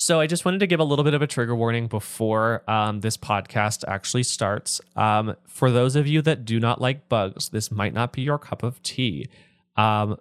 So I just wanted to give a little bit of a trigger warning before um, this podcast actually starts. Um, for those of you that do not like bugs, this might not be your cup of tea. Um,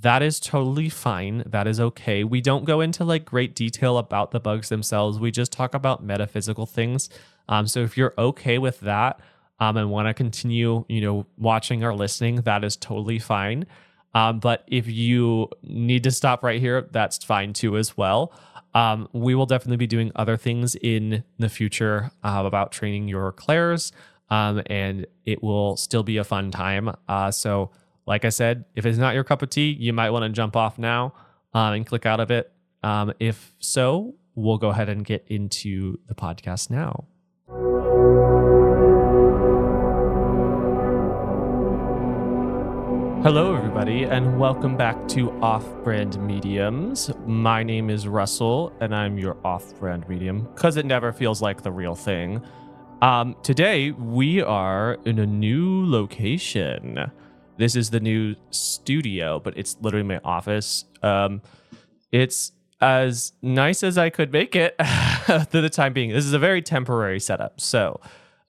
that is totally fine. That is okay. We don't go into like great detail about the bugs themselves. We just talk about metaphysical things. Um, so if you're okay with that um, and want to continue, you know, watching or listening, that is totally fine. Um, but if you need to stop right here, that's fine too as well. Um, we will definitely be doing other things in the future uh, about training your clairs, um, and it will still be a fun time. Uh, so, like I said, if it's not your cup of tea, you might want to jump off now um, and click out of it. Um, if so, we'll go ahead and get into the podcast now. Hello, everybody, and welcome back to Off Brand Mediums. My name is Russell, and I'm your off brand medium because it never feels like the real thing. Um, today, we are in a new location. This is the new studio, but it's literally my office. Um, it's as nice as I could make it for the time being. This is a very temporary setup. So,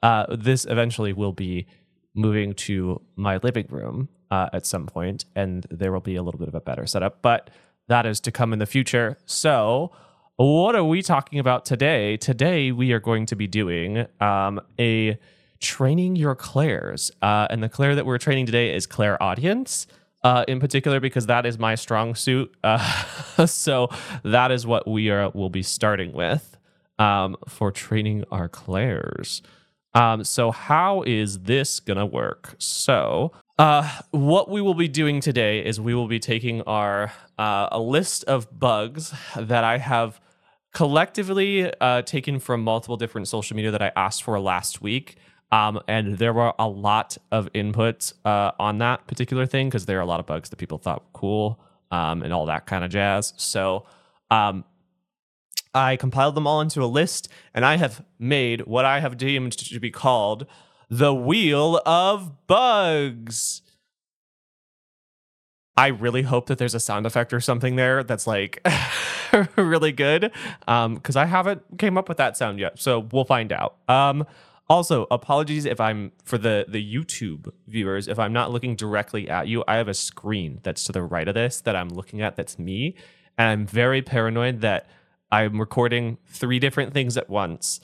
uh, this eventually will be moving to my living room uh, at some point, and there will be a little bit of a better setup, but that is to come in the future. So, what are we talking about today? Today, we are going to be doing um, a training your clairs. Uh, and the clair that we're training today is clairaudience. Uh, in particular, because that is my strong suit. Uh, so that is what we are will be starting with um, for training our clairs. Um, so how is this gonna work? So uh, what we will be doing today is we will be taking our uh, a list of bugs that I have collectively uh, taken from multiple different social media that I asked for last week. Um, and there were a lot of inputs uh, on that particular thing because there are a lot of bugs that people thought were cool um, and all that kind of jazz. So um, I compiled them all into a list and I have made what I have deemed to be called the Wheel of Bugs. I really hope that there's a sound effect or something there that's like really good because um, I haven't came up with that sound yet. So we'll find out. Um, also, apologies if I'm for the the YouTube viewers if I'm not looking directly at you. I have a screen that's to the right of this that I'm looking at. That's me, and I'm very paranoid that I'm recording three different things at once.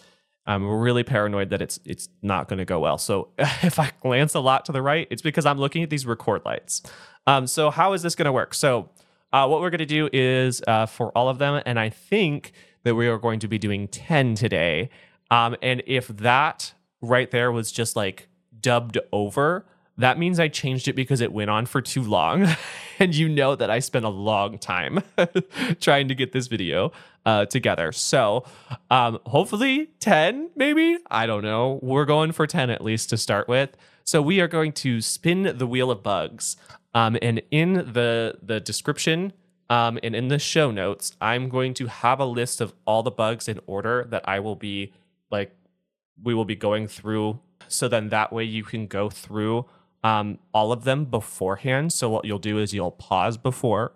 I'm really paranoid that it's it's not going to go well. So if I glance a lot to the right, it's because I'm looking at these record lights. Um, so how is this going to work? So uh, what we're going to do is uh, for all of them, and I think that we are going to be doing ten today. Um, and if that right there was just like dubbed over, that means I changed it because it went on for too long. and you know that I spent a long time trying to get this video uh, together. So um, hopefully 10, maybe. I don't know. We're going for 10 at least to start with. So we are going to spin the wheel of bugs. Um, and in the, the description um, and in the show notes, I'm going to have a list of all the bugs in order that I will be like, we will be going through. So then that way you can go through um, all of them beforehand. So what you'll do is you'll pause before,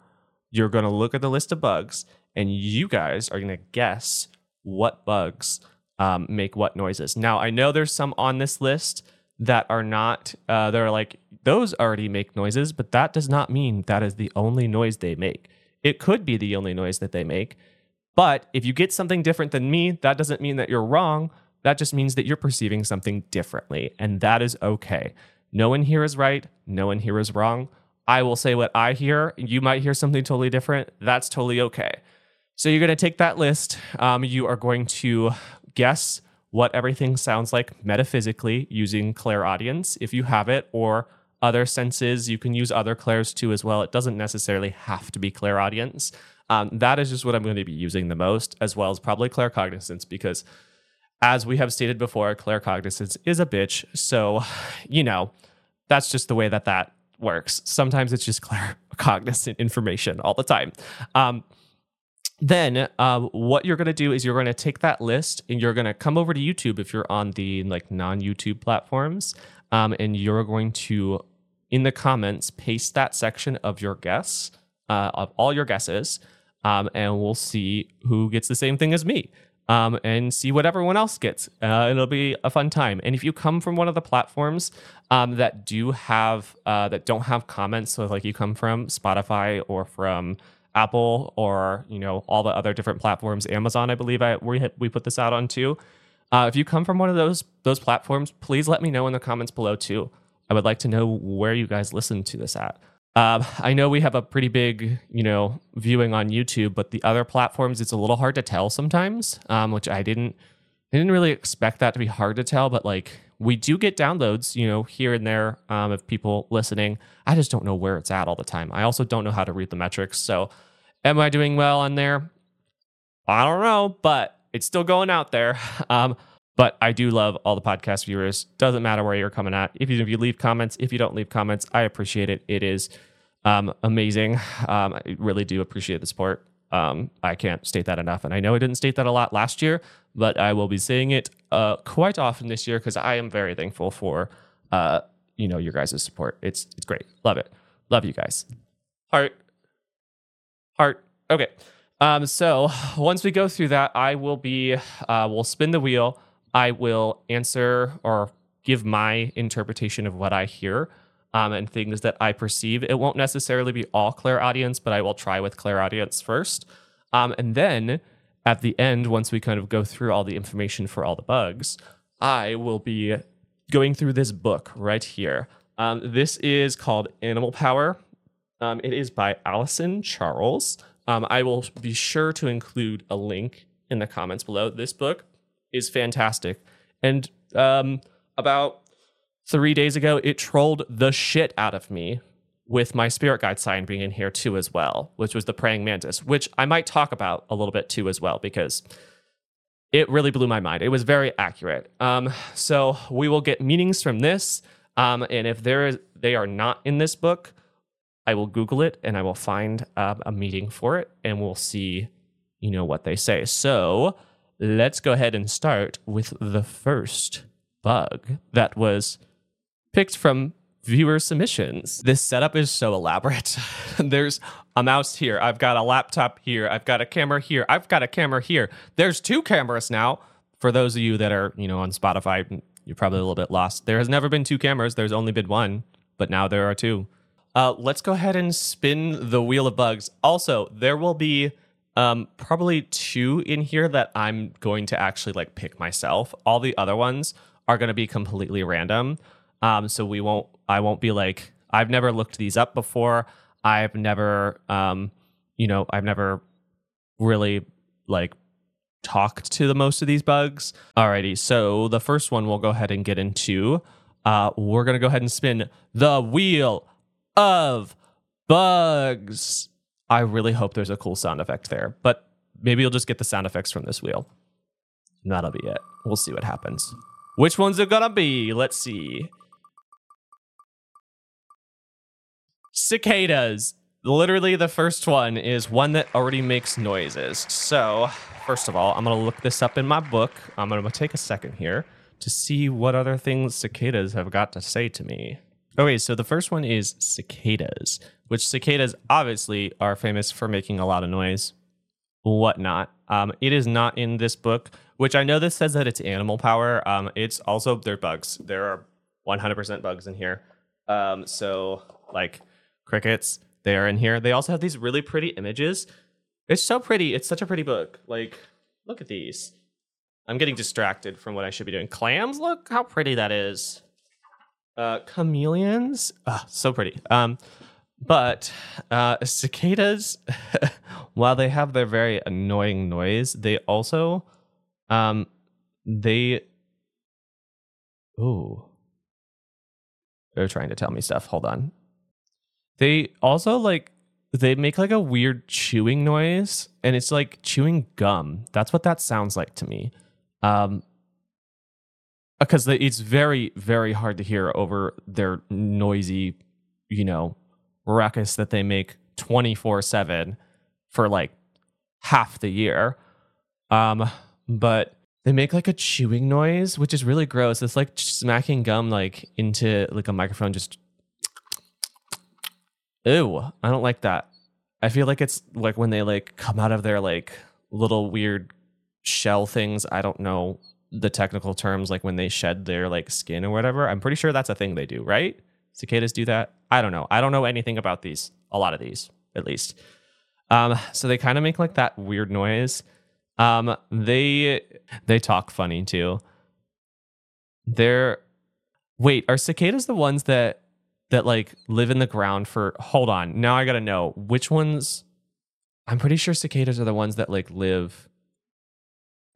you're going to look at the list of bugs, and you guys are going to guess what bugs um, make what noises. Now, I know there's some on this list that are not, uh, they're like, those already make noises, but that does not mean that is the only noise they make. It could be the only noise that they make. But if you get something different than me, that doesn't mean that you're wrong. That just means that you're perceiving something differently. And that is okay. No one here is right. No one here is wrong. I will say what I hear. You might hear something totally different. That's totally okay. So you're going to take that list. Um, you are going to guess what everything sounds like metaphysically using clairaudience if you have it, or other senses. You can use other clairs too as well. It doesn't necessarily have to be clairaudience. Um, that is just what I'm going to be using the most, as well as probably claircognizance, because as we have stated before, claircognizance is a bitch. So, you know, that's just the way that that works. Sometimes it's just claircognizant information all the time. Um, then um, what you're going to do is you're going to take that list and you're going to come over to YouTube if you're on the like non-YouTube platforms, um, and you're going to in the comments paste that section of your guess uh, of all your guesses. um, and we'll see who gets the same thing as me. Um, and see what everyone else gets. Uh, it'll be a fun time. And if you come from one of the platforms um, that do have uh, that don't have comments, so like you come from Spotify or from Apple or you know all the other different platforms, Amazon, I believe I we we put this out on too. Uh, if you come from one of those those platforms, please let me know in the comments below too. I would like to know where you guys listen to this at. Um, I know we have a pretty big, you know, viewing on YouTube, but the other platforms it's a little hard to tell sometimes, um, which I didn't, I didn't really expect that to be hard to tell. But like, we do get downloads, you know, here and there um, of people listening. I just don't know where it's at all the time. I also don't know how to read the metrics. So, am I doing well on there? I don't know, but it's still going out there. Um, but I do love all the podcast viewers. Doesn't matter where you're coming at. If you, if you leave comments, if you don't leave comments, I appreciate it. It is um, amazing. Um, I really do appreciate the support. Um, I can't state that enough. And I know I didn't state that a lot last year, but I will be saying it uh, quite often this year because I am very thankful for uh, you know your guys' support. It's it's great. Love it. Love you guys. Heart. Heart. Okay. Um, so once we go through that, I will be uh, we'll spin the wheel. I will answer or give my interpretation of what I hear um, and things that I perceive. It won't necessarily be all clairaudience, but I will try with clairaudience first. Um, and then at the end, once we kind of go through all the information for all the bugs, I will be going through this book right here. Um, this is called Animal Power. Um, it is by Alyson Charles. Um, I will be sure to include a link in the comments below. This book is fantastic. And um, about three days ago, it trolled the shit out of me with my spirit guide sign being in here too as well, which was the praying mantis, which I might talk about a little bit too as well because it really blew my mind. It was very accurate. Um, so we will get meanings from this, um, and if there is, they are not in this book, I will Google it and I will find uh, a meeting for it, and we'll see, you know, what they say. So let's go ahead and start with the first bug that was picked from viewer submissions. This setup is so elaborate. There's a mouse here. I've got a laptop here. I've got a camera here. I've got a camera here. There's two cameras now. For those of you that are, you know, on Spotify, you're probably a little bit lost. There has never been two cameras. There's only been one, but now there are two. Uh, let's go ahead and spin the wheel of bugs. Also, there will be um, probably two in here that I'm going to actually like pick myself. All the other ones are going to be completely random. Um, so we won't, I won't be like, I've never looked these up before. I've never, um, you know, I've never really like talked to the most of these bugs. Alrighty, so the first one we'll go ahead and get into. Uh, we're gonna go ahead and spin the wheel of bugs. I really hope there's a cool sound effect there, but maybe you'll just get the sound effects from this wheel. And that'll be it. We'll see what happens. Which one's it gonna be? Let's see. Cicadas. Literally, the first one is one that already makes noises. So, first of all, I'm gonna look this up in my book. I'm gonna take a second here to see what other things cicadas have got to say to me. Okay, so the first one is cicadas, which cicadas obviously are famous for making a lot of noise, whatnot. Um, it is not in this book, which I know this says that it's animal power. Um, it's also they're bugs. There are 100% bugs in here. Um, so like crickets, they are in here. They also have these really pretty images. It's so pretty. It's such a pretty book. Like, look at these. I'm getting distracted from what I should be doing. Clams, look how pretty that is. Uh, chameleons, ah, so pretty. Um, but uh, cicadas, while they have their very annoying noise, they also, um, they, ooh, they're trying to tell me stuff. Hold on. They also like they make like a weird chewing noise, and it's like chewing gum. That's what that sounds like to me. Um, because it's very very hard to hear over their noisy you know ruckus that they make 24/7 for like half the year um but they make like a chewing noise which is really gross it's like smacking gum like into like a microphone just ew i don't like that I feel like it's like when they like come out of their like little weird shell things. I don't know the technical terms, like when they shed their like skin or whatever. I'm pretty sure that's a thing they do, right? Cicadas do that. I don't know. I don't know anything about these. A lot of these, at least. Um, so they kind of make like that weird noise. Um, they they talk funny too. They're wait, are cicadas the ones that that like live in the ground for hold on. Now I gotta know which ones I'm pretty sure cicadas are the ones that like live.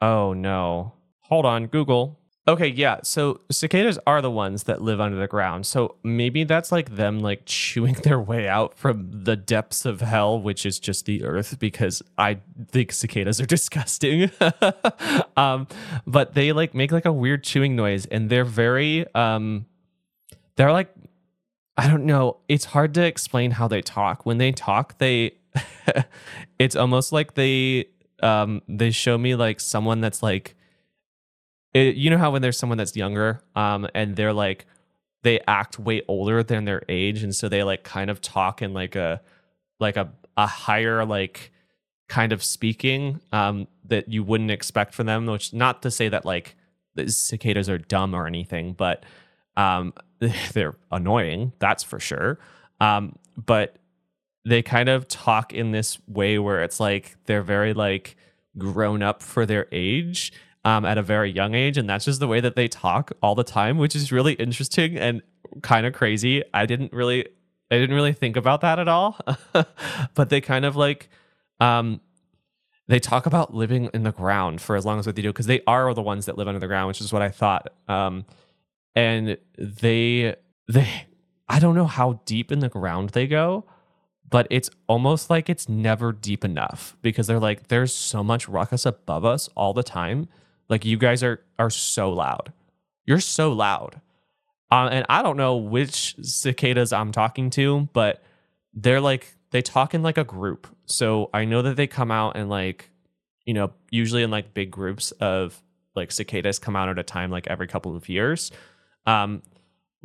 Oh no. Hold on, Google. Okay, yeah. So cicadas are the ones that live under the ground. So maybe that's like them like chewing their way out from the depths of hell, which is just the earth, because I think cicadas are disgusting. um, but they like make like a weird chewing noise and they're very um they're like I don't know. It's hard to explain how they talk. When they talk, they it's almost like they um they show me like someone that's like it, you know how when there's someone that's younger um and they're like they act way older than their age and so they like kind of talk in like a like a a higher like kind of speaking um that you wouldn't expect from them which not to say that like the cicadas are dumb or anything but um they're annoying that's for sure um but they kind of talk in this way where it's like they're very like grown up for their age um, at a very young age, and that's just the way that they talk all the time, which is really interesting and kind of crazy. I didn't really, I didn't really think about that at all, but they kind of like, um, they talk about living in the ground for as long as what they do because they are the ones that live under the ground, which is what I thought. Um, and they, they, I don't know how deep in the ground they go, but it's almost like it's never deep enough because they're like, there's so much ruckus above us all the time like you guys are are so loud. You're so loud. Uh, and I don't know which cicadas I'm talking to, but they're like they talk in like a group. So I know that they come out and like, you know, usually in like big groups of like cicadas come out at a time like every couple of years. Um,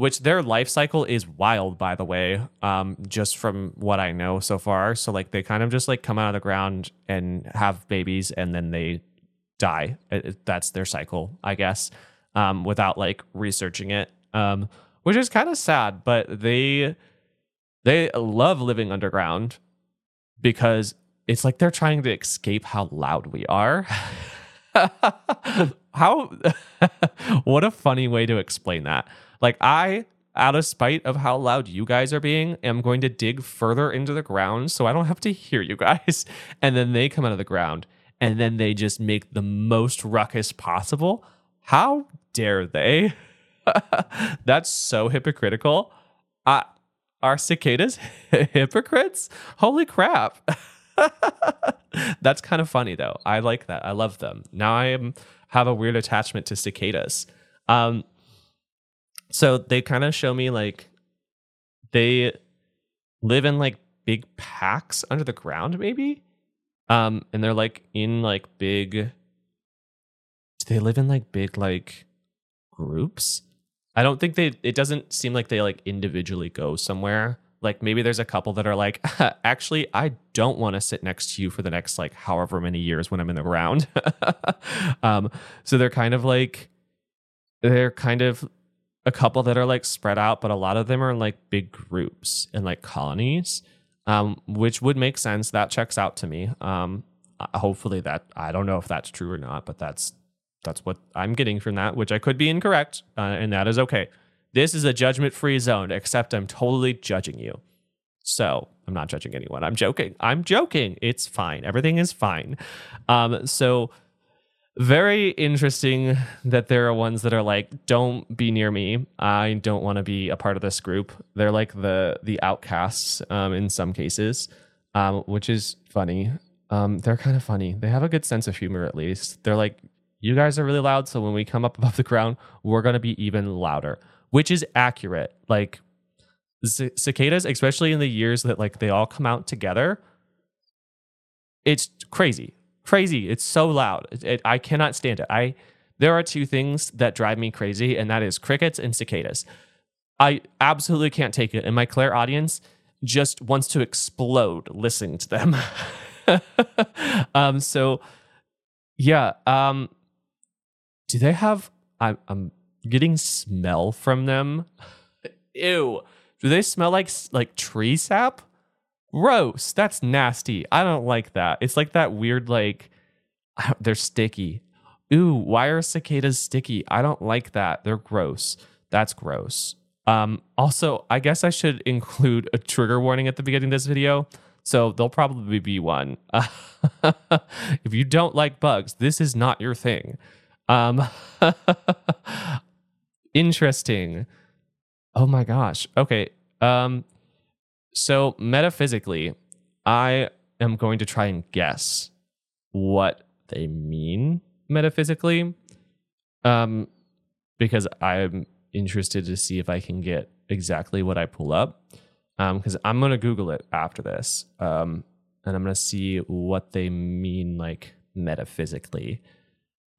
which their life cycle is wild by the way um, just from what i know so far so like they kind of just like come out of the ground and have babies and then they die. It, that's their cycle, I guess, um, without like researching it, um, which is kind of sad. But they they love living underground because it's like they're trying to escape how loud we are. how what a funny way to explain that. Like I out of spite of how loud you guys are being, am going to dig further into the ground so I don't have to hear you guys. And then they come out of the ground and then they just make the most ruckus possible. How dare they? That's so hypocritical. Uh, are cicadas hypocrites? Holy crap. That's kind of funny though. I like that. I love them. Now I am, have a weird attachment to cicadas. Um, so they kind of show me like they live in like big packs under the ground, maybe. Um, and they're like in like big. Do they live in like big like groups? I don't think they. It doesn't seem like they like individually go somewhere. Like maybe there's a couple that are like, actually, I don't want to sit next to you for the next like however many years when I'm in the ground. um, so they're kind of like, they're kind of a couple that are like spread out, but a lot of them are in like big groups and like colonies um, which would make sense. That checks out to me. Um, uh, hopefully, that I don't know if that's true or not, but that's that's what I'm getting from that, which I could be incorrect, uh, and that is okay. This is a judgment free zone, except I'm totally judging you. So I'm not judging anyone. I'm joking. I'm joking. It's fine. Everything is fine. Um, so very interesting that there are ones that are like don't be near me. I don't want to be a part of this group. They're like the the outcasts um, in some cases um, which is funny. Um, they're kind of funny. They have a good sense of humor at least. They're like you guys are really loud so when we come up above the ground we're going to be even louder which is accurate. Like c- cicadas especially in the years that like they all come out together it's crazy crazy. It's so loud. It, it, I cannot stand it. I there are two things that drive me crazy, and that is crickets and cicadas. I absolutely can't take it. and my clairaudience, just wants to explode listening to them. um, so yeah, um, do they have? I, I'm getting smell from them. Ew. Do they smell like like tree sap? Gross. That's nasty. I don't like that. It's like that weird like they're sticky. Ooh, why are cicadas sticky? I don't like that. They're gross. That's gross. Um, also, I guess I should include a trigger warning at the beginning of this video. So there'll probably be one. if you don't like bugs, this is not your thing. Um, interesting. Oh my gosh. Okay. Um, so metaphysically, I am going to try and guess what they mean metaphysically. Um, because I'm interested to see if I can get exactly what I pull up. Um, because I'm gonna Google it after this. Um, and I'm gonna see what they mean like metaphysically.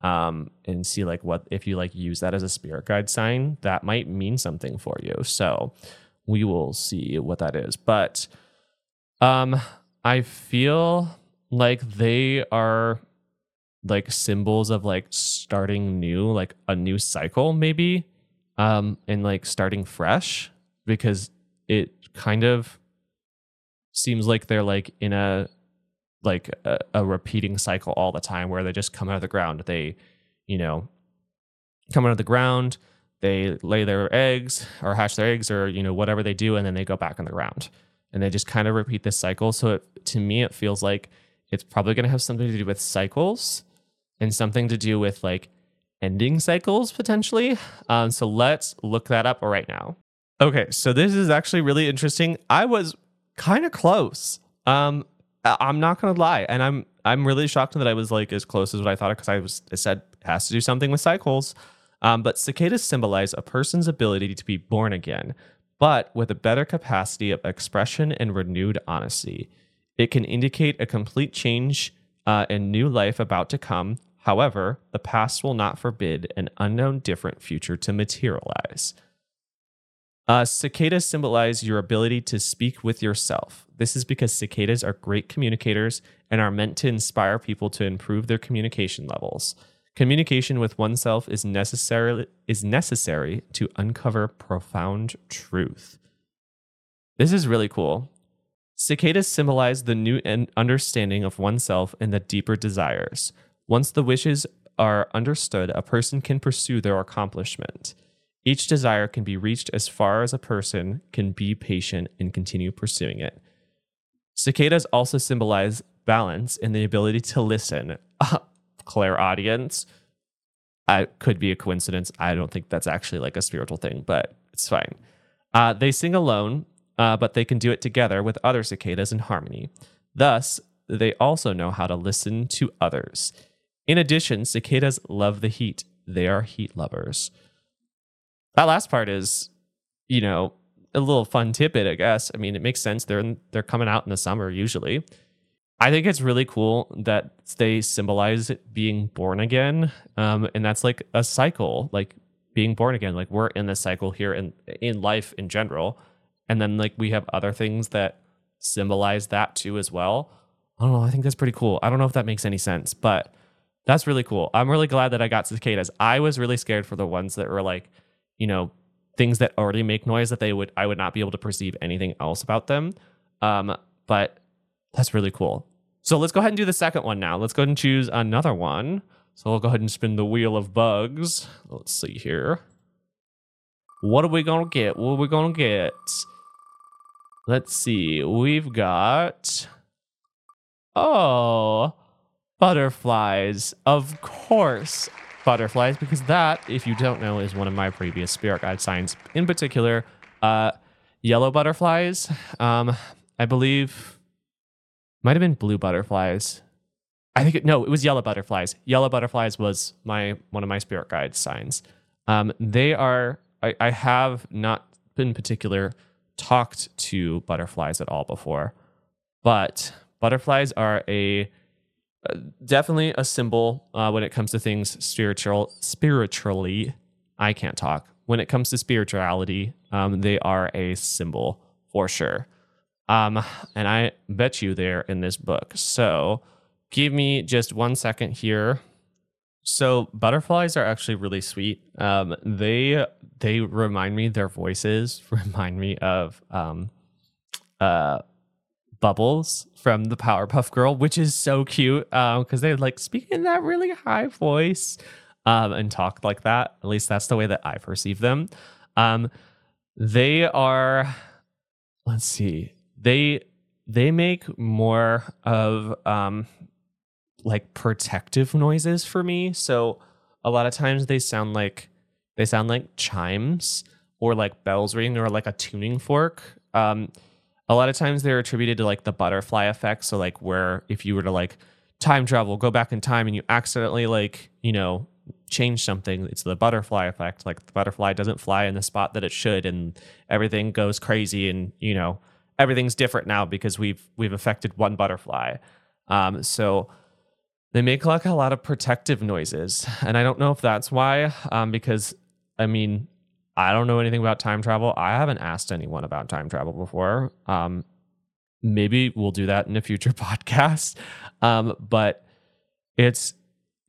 Um, and see like what if you like use that as a spirit guide sign, that might mean something for you. So we will see what that is. But um I feel like they are like symbols of like starting new, like a new cycle maybe. Um and like starting fresh because it kind of seems like they're like in a like a, a repeating cycle all the time where they just come out of the ground. They, you know, come out of the ground, they lay their eggs or hatch their eggs or you know whatever they do and then they go back on the ground. And they just kind of repeat this cycle. So it, to me it feels like it's probably going to have something to do with cycles and something to do with like ending cycles potentially. Um, so let's look that up right now. Okay so this is actually really interesting. I was kind of close. Um, i'm not gonna lie and i'm i'm really shocked that i was like as close as what i thought because i was I said it has to do something with cycles um, but cicadas symbolize a person's ability to be born again, but with a better capacity of expression and renewed honesty. It can indicate a complete change uh, and new life about to come. However, the past will not forbid an unknown different future to materialize. Uh, cicadas symbolize your ability to speak with yourself. This is because cicadas are great communicators and are meant to inspire people to improve their communication levels. Communication with oneself is necessary is necessary to uncover profound truth. This is really cool. Cicadas symbolize the new understanding of oneself and the deeper desires. Once the wishes are understood, a person can pursue their accomplishment. Each desire can be reached as far as a person can be patient and continue pursuing it. Cicadas also symbolize balance and the ability to listen. clairaudience. I could be a coincidence. I don't think that's actually like a spiritual thing, but it's fine. Uh, they sing alone, uh, but they can do it together with other cicadas in harmony. Thus, they also know how to listen to others. In addition, cicadas love the heat. They are heat lovers. That last part is, you know, a little fun tidbit, I guess. I mean, it makes sense. They're in, they're coming out in the summer usually. I think it's really cool that they symbolize being born again. Um, and that's like a cycle, like being born again. Like we're in this cycle here in in life in general. And then like we have other things that symbolize that too as well. I don't know. I think that's pretty cool. I don't know if that makes any sense, but that's really cool. I'm really glad that I got cicadas. I was really scared for the ones that were like, you know, things that already make noise that they would I would not be able to perceive anything else about them. Um, but that's really cool. So let's go ahead and do the second one now. Let's go ahead and choose another one. So I'll go ahead and spin the wheel of bugs. Let's see here. What are we going to get? What are we going to get? Let's see. We've got. Oh, butterflies. Of course, butterflies, because that, if you don't know, is one of my previous spirit guide signs. In particular, uh, yellow butterflies. Um, I believe might have been blue butterflies. I think it, no, it was yellow butterflies. Yellow butterflies was my one of my spirit guide signs. Um, they are. I, I have not in particular talked to butterflies at all before, but butterflies are a uh, definitely a symbol uh, when it comes to things spiritual. Spiritually, I can't talk. When it comes to spirituality, um, they are a symbol for sure. Um, and I bet you they're in this book. So give me just one second here. So butterflies are actually really sweet. Um, they they remind me their voices remind me of um, uh, Bubbles from the Powerpuff Girl, which is so cute Um, because um, they like speak in that really high voice um, and talk like that. At least that's the way that I perceive them. Um, they are, let's see, they they make more of um, like protective noises for me. So a lot of times they sound like they sound like chimes or like bells ring or like a tuning fork. Um, a lot of times they're attributed to like the butterfly effect. So like where if you were to like time travel, go back in time and you accidentally like, you know, change something, it's the butterfly effect. Like the butterfly doesn't fly in the spot that it should and everything goes crazy and, you know, everything's different now because we've we've affected one butterfly. Um, so they make like a lot of protective noises. And I don't know if that's why, um, because I mean, I don't know anything about time travel. I haven't asked anyone about time travel before. Um, maybe we'll do that in a future podcast. Um, but it's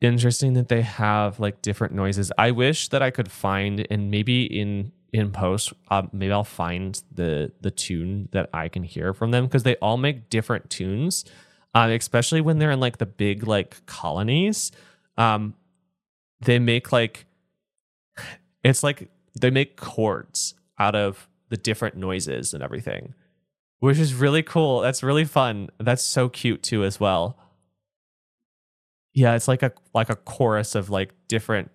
interesting that they have like different noises. I wish that I could find and maybe in in post, uh, maybe I'll find the the tune that I can hear from them because they all make different tunes, um, especially when they're in like the big like colonies. Um, they make like it's like they make chords out of the different noises and everything, which is really cool. That's really fun. That's so cute too, as well. Yeah, it's like a like a chorus of like different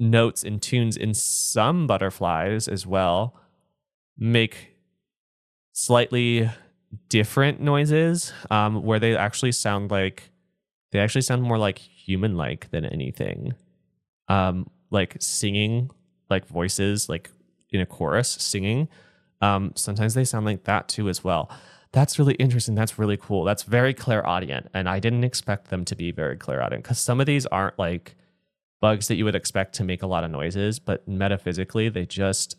notes and tunes in some butterflies as well make slightly different noises um, where they actually sound like they actually sound more like human like than anything. Um, like singing like voices like in a chorus singing um sometimes they sound like that too as well. That's really interesting. That's really cool. That's very clairaudient and i didn't expect them to be very clairaudient because some of these aren't like bugs that you would expect to make a lot of noises but metaphysically they just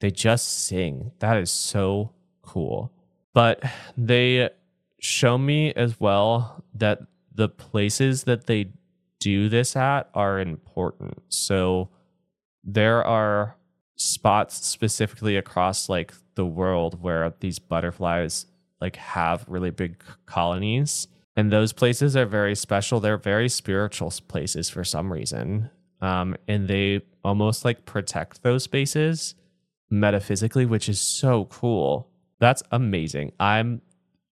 they just sing. That is so cool. But they show me as well that the places that they do this at are important. So there are spots specifically across like the world where these butterflies like have really big colonies and those places are very special. They're very spiritual places for some reason. Um, and they almost like protect those spaces metaphysically which is so cool. That's amazing. I'm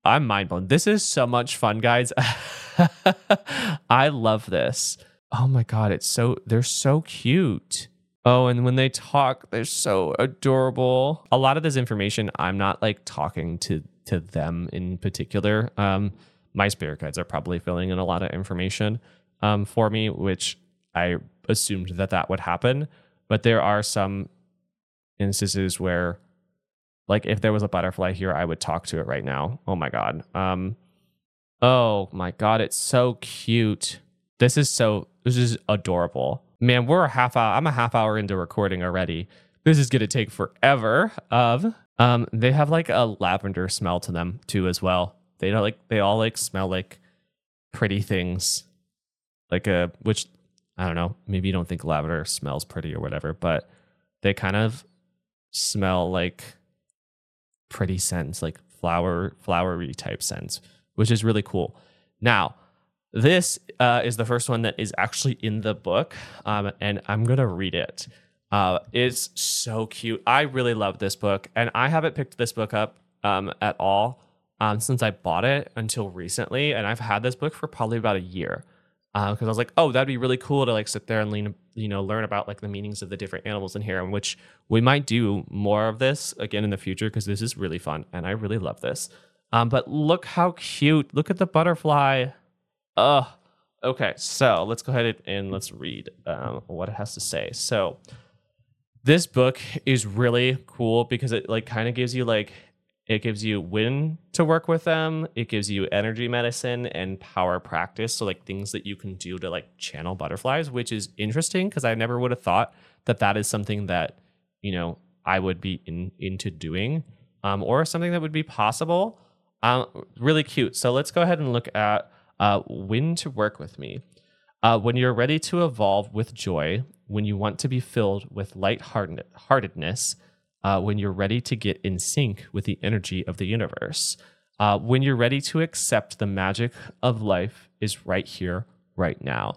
i'm mind blown. This is so much fun guys. I love this. Oh my god it's so they're so cute. Oh, and when they talk, they're so adorable. A lot of this information, I'm not like talking to to them in particular. Um, my spirit guides are probably filling in a lot of information um, for me, which I assumed that that would happen. But there are some instances where, like, if there was a butterfly here, I would talk to it right now. Oh my god. Um, oh my god, it's so cute. This is so. This is adorable man, we're a half hour. I'm a half hour into recording already. This is gonna take forever. Of um, they have like a lavender smell to them too, as well. They don't like they all like smell like pretty things, like a which I don't know. Maybe you don't think lavender smells pretty or whatever, but they kind of smell like pretty scents, like flower flowery type scents, which is really cool. Now, this uh, is the first one that is actually in the book, um, and I'm gonna read it. Uh, it's so cute. I really love this book, and I haven't picked this book up um, at all um, since I bought it until recently, and I've had this book for probably about a year because uh, I was like, oh, that'd be really cool to like sit there and lean, you know, learn about like the meanings of the different animals in here, and which we might do more of this again in the future because this is really fun and I really love this. Um, but look how cute! Look at the butterfly. Uh, okay, so let's go ahead and let's read um, what it has to say. So, this book is really cool because it like kind of gives you like it gives you when to work with them. It gives you energy medicine and power practice. So like things that you can do to like channel butterflies, which is interesting because I never would have thought that that is something that you know I would be in into doing. um, or something that would be possible. Um, really cute. So let's go ahead and look at uh, when to work with me. Uh, when you're ready to evolve with joy, when you want to be filled with lightheartedness, uh, when you're ready to get in sync with the energy of the universe, uh, when you're ready to accept the magic of life is right here, right now.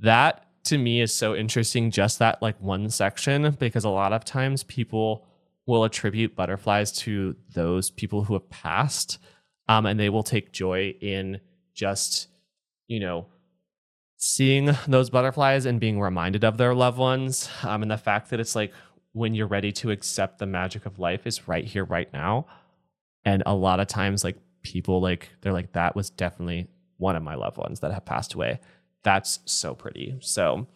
That to me is so interesting, just that like one section, because a lot of times people will attribute butterflies to those people who have passed, um, and they will take joy in just, you know, seeing those butterflies and being reminded of their loved ones, um, and the fact that it's like when you're ready to accept the magic of life is right here, right now. And a lot of times, like people, like they're like, that was definitely one of my loved ones that have passed away that's so pretty. So,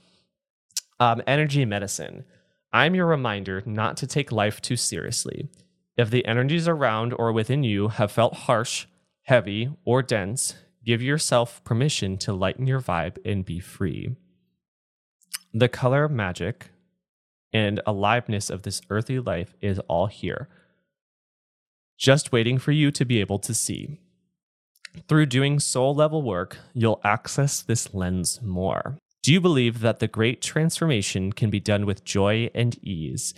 um, energy medicine. I'm your reminder not to take life too seriously. If the energies around or within you have felt harsh, heavy, or dense, give yourself permission to lighten your vibe and be free. The color magic and aliveness of this earthly life is all here, just waiting for you to be able to see. Through doing soul level work, you'll access this lens more. Do you believe that the great transformation can be done with joy and ease?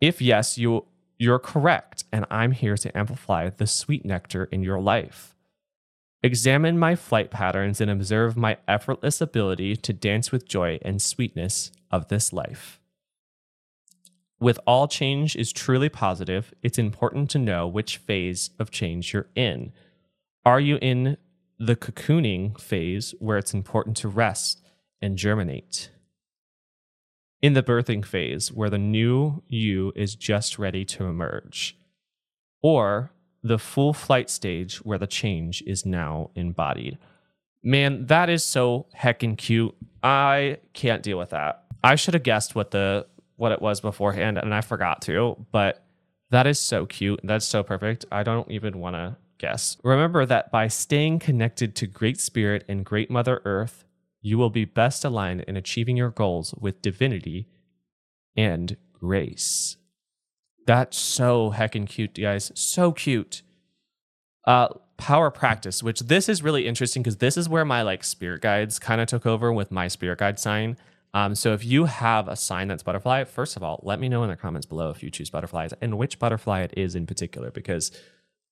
If yes, you you're correct, and I'm here to amplify the sweet nectar in your life. Examine my flight patterns and observe my effortless ability to dance with joy and sweetness of this life. With all change is truly positive, it's important to know which phase of change you're in. Are you in the cocooning phase where it's important to rest and germinate? In the birthing phase where the new you is just ready to emerge? Or the full flight stage where the change is now embodied? Man, that is so heckin' cute. I can't deal with that. I should have guessed what the what it was beforehand and I forgot to, but that is so cute. That's so perfect. I don't even want to guess. Remember that by staying connected to Great Spirit and Great Mother Earth, you will be best aligned in achieving your goals with divinity and grace. That's so heckin' cute, guys. So cute. Uh, power practice, which this is really interesting because this is where my like spirit guides kind of took over with my spirit guide sign. Um, so if you have a sign that's butterfly, first of all, let me know in the comments below if you choose butterflies and which butterfly it is in particular, because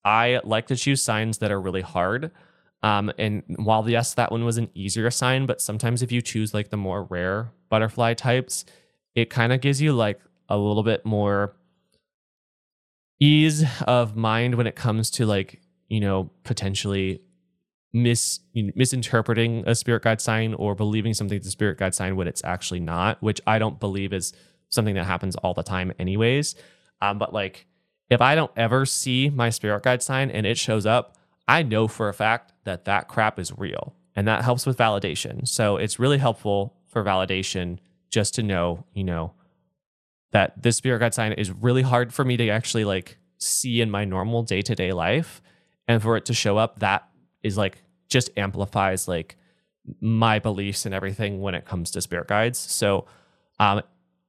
I like to choose signs that are really hard. Um, and while yes, that one was an easier sign, but sometimes if you choose like the more rare butterfly types, it kind of gives you like a little bit more ease of mind when it comes to like you know potentially mis you know, misinterpreting a spirit guide sign or believing something's a spirit guide sign when it's actually not, which I don't believe is something that happens all the time, anyways. Um, but like if I don't ever see my spirit guide sign and it shows up, I know for a fact that that crap is real. And that helps with validation. So it's really helpful for validation just to know, you know, that this spirit guide sign is really hard for me to actually like see in my normal day to day life. And for it to show up, that is like just amplifies like my beliefs and everything when it comes to spirit guides. So um,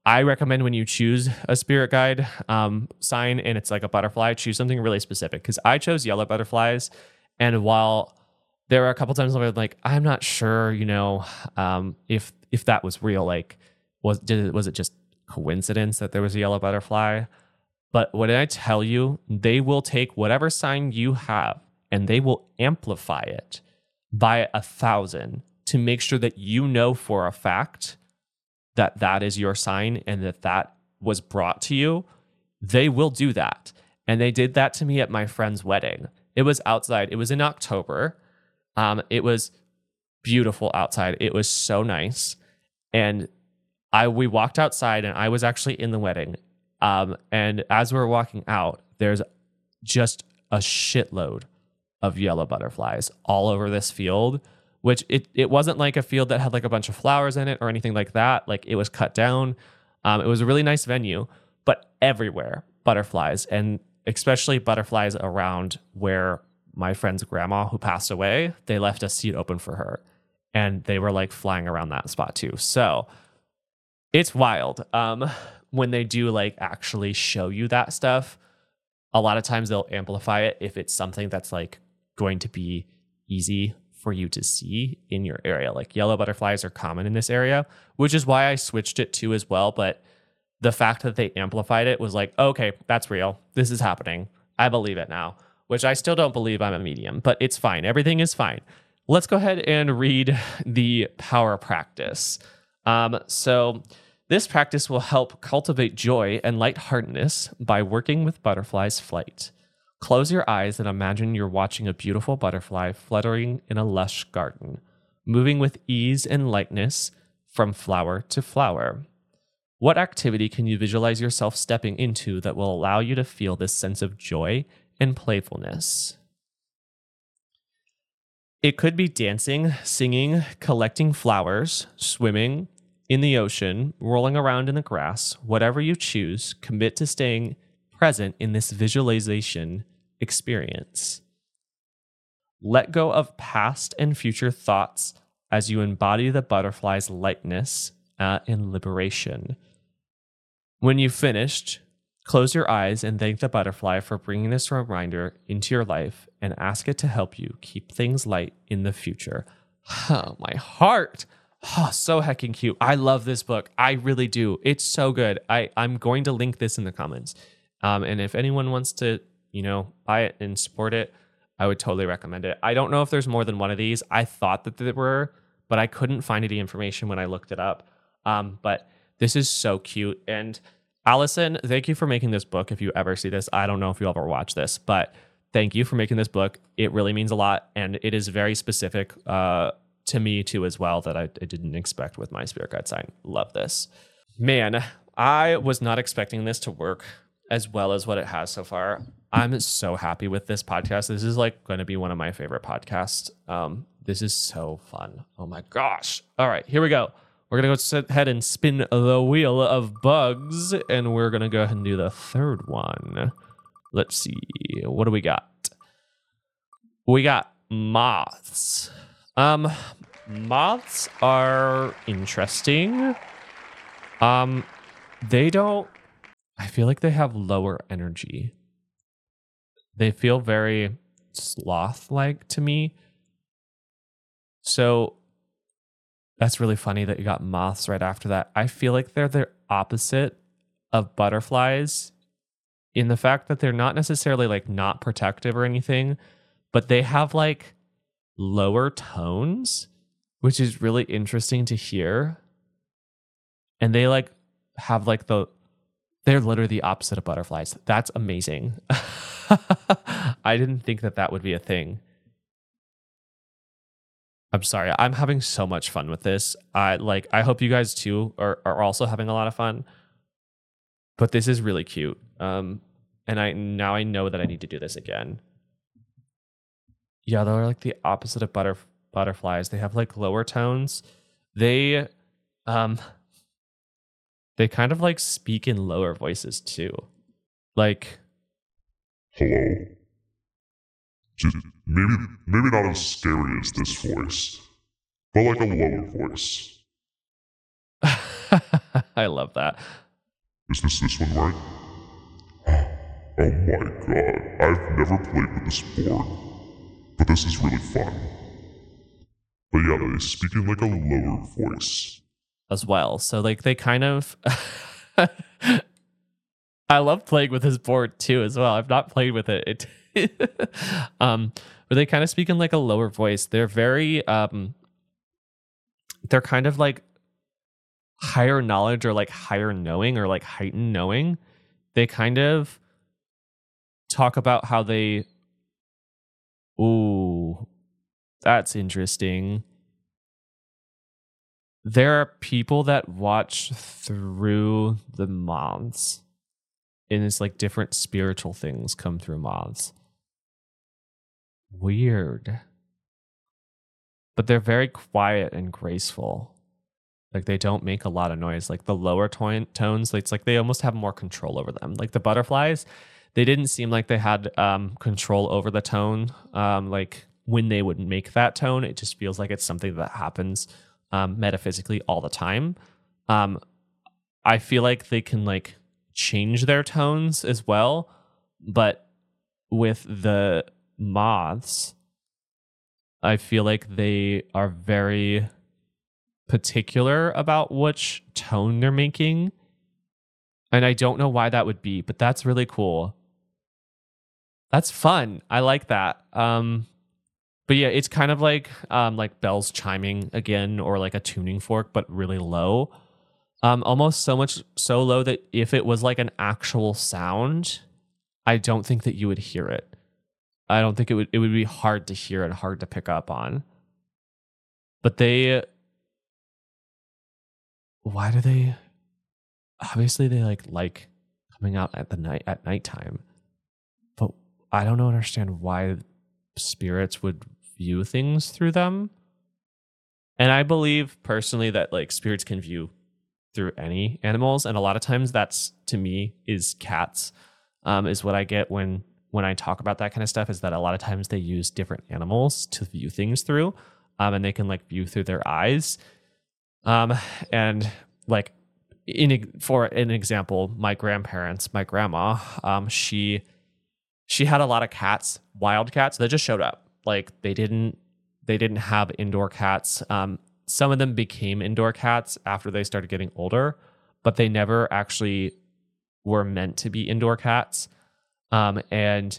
I recommend when you choose a spirit guide um, sign and it's like a butterfly, choose something really specific because I chose yellow butterflies. And while there were a couple times where I'm like, I'm not sure, you know, um, if if that was real, like was did it, was it just coincidence that there was a yellow butterfly? But what did I tell you, they will take whatever sign you have and they will amplify it by a thousand to make sure that you know for a fact that that is your sign and that that was brought to you, they will do that. And they did that to me at my friend's wedding. It was outside. It was in October. Um, it was beautiful outside. It was so nice. And I we walked outside and I was actually in the wedding. Um, and as we are walking out, there's just a shitload of yellow butterflies all over this field which it, it wasn't like a field that had like a bunch of flowers in it or anything like that. Like it was cut down. Um, it was a really nice venue, but everywhere butterflies and especially butterflies around where my friend's grandma who passed away, they left a seat open for her and they were like flying around that spot too. So it's wild. Um, when they do like actually show you that stuff, a lot of times they'll amplify it if it's something that's like going to be easy for you to see in your area. Like yellow butterflies are common in this area, which is why I switched it to as well. But the fact that they amplified it was like, okay, that's real. This is happening. I believe it now, which I still don't believe I'm a medium, but it's fine. Everything is fine. Let's go ahead and read the power practice. Um, so, this practice will help cultivate joy and lightheartedness by working with butterflies' flight. Close your eyes and imagine you're watching a beautiful butterfly fluttering in a lush garden, moving with ease and lightness from flower to flower. What activity can you visualize yourself stepping into that will allow you to feel this sense of joy and playfulness? It could be dancing, singing, collecting flowers, swimming in the ocean, rolling around in the grass, whatever you choose, commit to staying present in this visualization experience. Let go of past and future thoughts as you embody the butterfly's lightness uh, and liberation. When you've finished, close your eyes and thank the butterfly for bringing this reminder into your life and ask it to help you keep things light in the future. Oh, my heart. Oh, so heckin' cute. I love this book. I really do. It's so good. I, I'm going to link this in the comments. Um, and if anyone wants to, you know, buy it and support it, I would totally recommend it. I don't know if there's more than one of these. I thought that there were, but I couldn't find any information when I looked it up. Um, but this is so cute. And Alyson, thank you for making this book. If you ever see this, I don't know if you ever watch this, but thank you for making this book. It really means a lot. And it is very specific uh, to me, too, as well, that I, I didn't expect with my spirit guide sign. Love this. Man, I was not expecting this to work as well as what it has so far. I'm so happy with this podcast. This is like going to be one of my favorite podcasts. Um, this is so fun. Oh my gosh. All right, here we go. We're going to go ahead and spin the wheel of bugs, and we're going to go ahead and do the third one. Let's see. What do we got? We got moths. Um, moths are interesting. Um, they don't, I feel like they have lower energy. They feel very sloth like to me. So that's really funny that you got moths right after that. I feel like they're the opposite of butterflies in the fact that they're not necessarily like not protective or anything, but they have like lower tones, which is really interesting to hear. And they like have like the they're literally the opposite of butterflies. That's amazing. I didn't think that that would be a thing. I'm sorry. I'm having so much fun with this. I like I hope you guys too are, are also having a lot of fun. But this is really cute. Um and I now I know that I need to do this again. Yeah, they're like the opposite of butter butterflies. They have like lower tones. They um they kind of like speak in lower voices too. Like hello just maybe maybe not as scary as this voice, but like a lower voice. I love that. Is this this one right? Oh my god, I've never played with this board, but this is really fun. But yeah, they speak in like a lower voice. As well. So like they kind of I love playing with this board too as well. I've not played with it. It um, but they kind of speak in like a lower voice. They're very um, they're kind of like higher knowledge or like higher knowing or like heightened knowing. They kind of talk about how they Ooh, that's interesting. There are people that watch through the moths. And it's like different spiritual things come through moths. Weird. But they're very quiet and graceful. Like they don't make a lot of noise. Like the lower to- tones, it's like they almost have more control over them. Like the butterflies, they didn't seem like they had um, control over the tone. Um, like when they would make that tone, it just feels like it's something that happens um, metaphysically all the time. Um, I feel like they can like change their tones as well, but with the moths, I feel like they are very particular about which tone they're making. And I don't know why that would be, but that's really cool. That's fun. I like that. Um but yeah, it's kind of like um like bells chiming again or like a tuning fork but really low. Um almost so much so low that if it was like an actual sound, I don't think that you would hear it. I don't think it would it would be hard to hear and hard to pick up on. But they why do they obviously they like like coming out at the night at nighttime. But I don't understand why spirits would view things through them. And I believe personally that like spirits can view through any animals and a lot of times that's to me is cats um, is what I get when when I talk about that kind of stuff is that a lot of times they use different animals to view things through, um, and they can like view through their eyes. Um, and like in for an example, my grandparents, my grandma, um, she she had a lot of cats, wild cats that just showed up. Like they didn't they didn't have indoor cats. Um, some of them became indoor cats after they started getting older, but they never actually were meant to be indoor cats. Um, and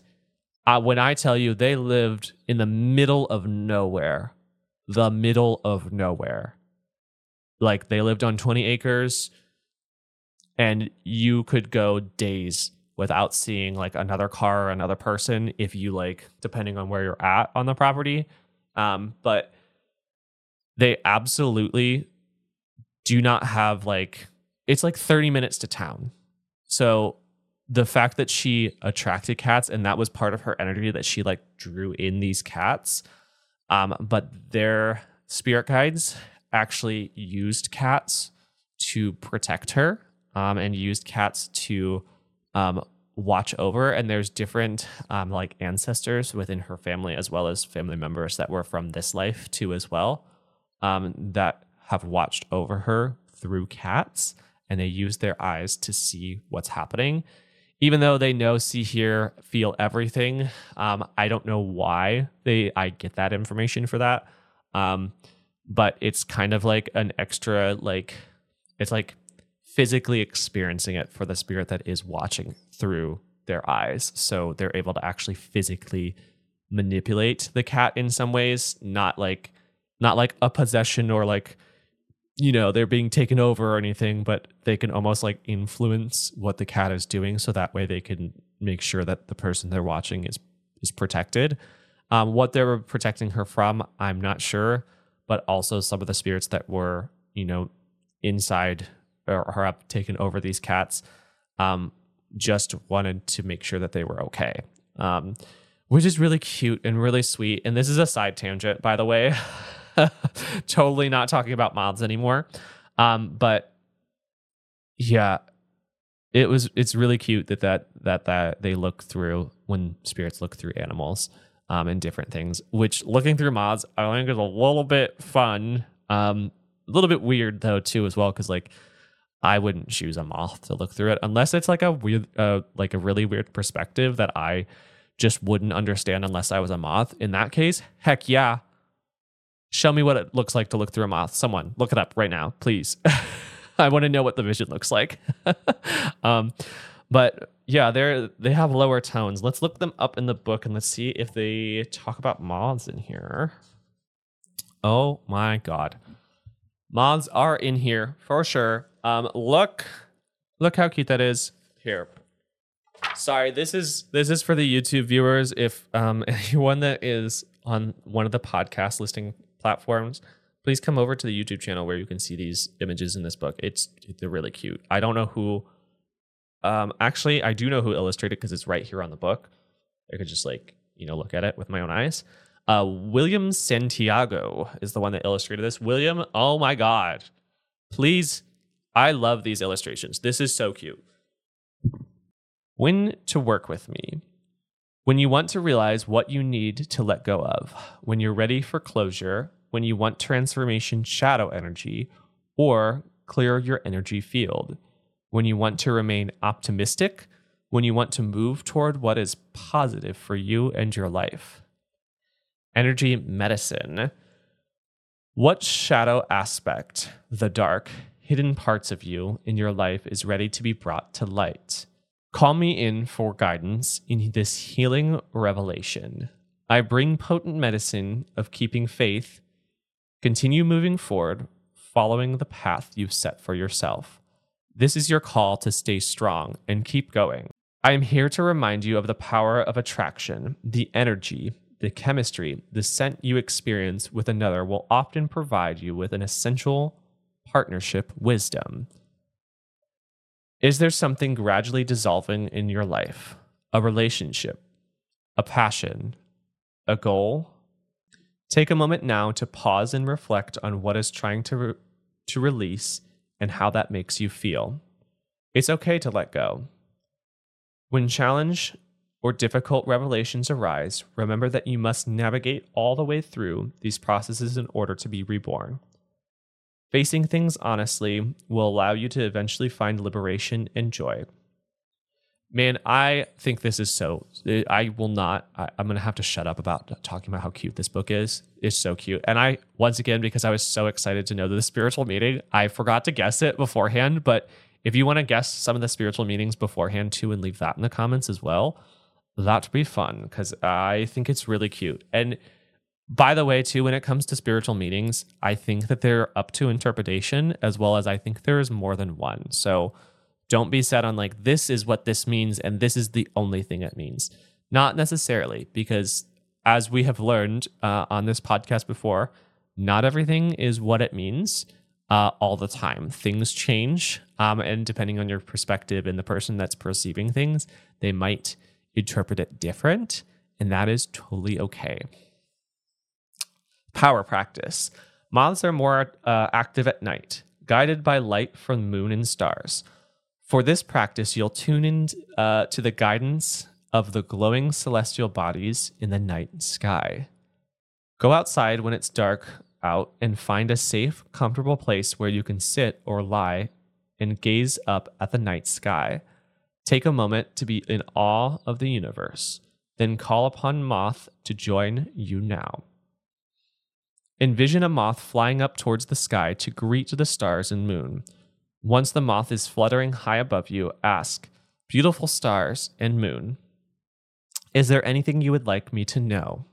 uh, when I tell you they lived in the middle of nowhere, the middle of nowhere, like they lived on 20 acres and you could go days without seeing like another car or another person if you like, depending on where you're at on the property. Um, but they absolutely do not have like, it's like 30 minutes to town so the fact that she attracted cats and that was part of her energy that she like drew in these cats um, but their spirit guides actually used cats to protect her um, and used cats to um, watch over and there's different um, like ancestors within her family as well as family members that were from this life too as well um, that have watched over her through cats and they use their eyes to see what's happening. Even though they know, see, hear, feel everything, um, I don't know why they I get that information for that. Um, but it's kind of like an extra, like it's like physically experiencing it for the spirit that is watching through their eyes. So they're able to actually physically manipulate the cat in some ways, not like not like a possession or like you know they're being taken over or anything but they can almost like influence what the cat is doing so that way they can make sure that the person they're watching is is protected. Um, what they were protecting her from i'm not sure but also some of the spirits that were you know inside or, or have taken over these cats um, just wanted to make sure that they were okay. Um, which is really cute and really sweet. And this is a side tangent by the way totally not talking about moths anymore. Um, but yeah, it was it's really cute that that that that they look through when spirits look through animals um, and different things. Which looking through moths, I think is a little bit fun. Um, a little bit weird though too as well because like I wouldn't choose a moth to look through it unless it's like a weird, uh, like a really weird perspective that I just wouldn't understand unless I was a moth. In that case, heck yeah, Show me what it looks like to look through a moth. Someone look it up right now, please. I want to know what the vision looks like. um, but yeah, they're they have lower tones. Let's look them up in the book and let's see if they talk about moths in here. Oh my god. Moths are in here for sure. Um, look, look how cute that is. Here. Sorry, this is this is for the YouTube viewers. If um, anyone that is on one of the podcast listing platforms, please come over to the YouTube channel where you can see these images in this book. It's they're really cute. I don't know who. Um, actually, I do know who illustrated because it's right here on the book. I could just like you know look at it with my own eyes. Uh, William Santiago is the one that illustrated this. William, oh my god, please! I love these illustrations. This is so cute. When to work with me. When you want to realize what you need to let go of, when you're ready for closure, when you want transformation shadow energy, or clear your energy field, when you want to remain optimistic, when you want to move toward what is positive for you and your life. Energy medicine. What shadow aspect, the dark, hidden parts of you in your life is ready to be brought to light? Call me in for guidance in this healing revelation. I bring potent medicine of keeping faith. Continue moving forward, following the path you've set for yourself. This is your call to stay strong and keep going. I am here to remind you of the power of attraction, the energy, the chemistry, the scent you experience with another will often provide you with an essential partnership wisdom. Is there something gradually dissolving in your life? A relationship, a passion, a goal? Take a moment now to pause and reflect on what is trying to, re- to release and how that makes you feel. It's okay to let go. When challenge or difficult revelations arise, remember that you must navigate all the way through these processes in order to be reborn. Facing things honestly will allow you to eventually find liberation and joy. Man, I think this is so. I will not. I, am to have to shut up about talking about how cute this book is. It's so cute. And I, once again, because I was so excited to know the spiritual meaning, I forgot to guess it beforehand. But if you want to guess some of the spiritual meanings beforehand too and leave that in the comments as well, that'd be fun because I think it's really cute. And by the way, too, when it comes to spiritual meanings, I think that they're up to interpretation as well as I think there is more than one. So don't be set on like, this is what this means and this is the only thing it means. Not necessarily, because as we have learned uh, on this podcast before, not everything is what it means uh, all the time. Things change. Um, and depending on your perspective and the person that's perceiving things, they might interpret it different. And that is totally okay. Power practice. Moths are more uh, active at night, guided by light from moon and stars. For this practice, you'll tune in uh, to the guidance of the glowing celestial bodies in the night sky. Go outside when it's dark out and find a safe, comfortable place where you can sit or lie and gaze up at the night sky. Take a moment to be in awe of the universe, then call upon Moth to join you now. Envision a moth flying up towards the sky to greet the stars and moon. Once the moth is fluttering high above you, ask, Beautiful stars and moon, is there anything you would like me to know?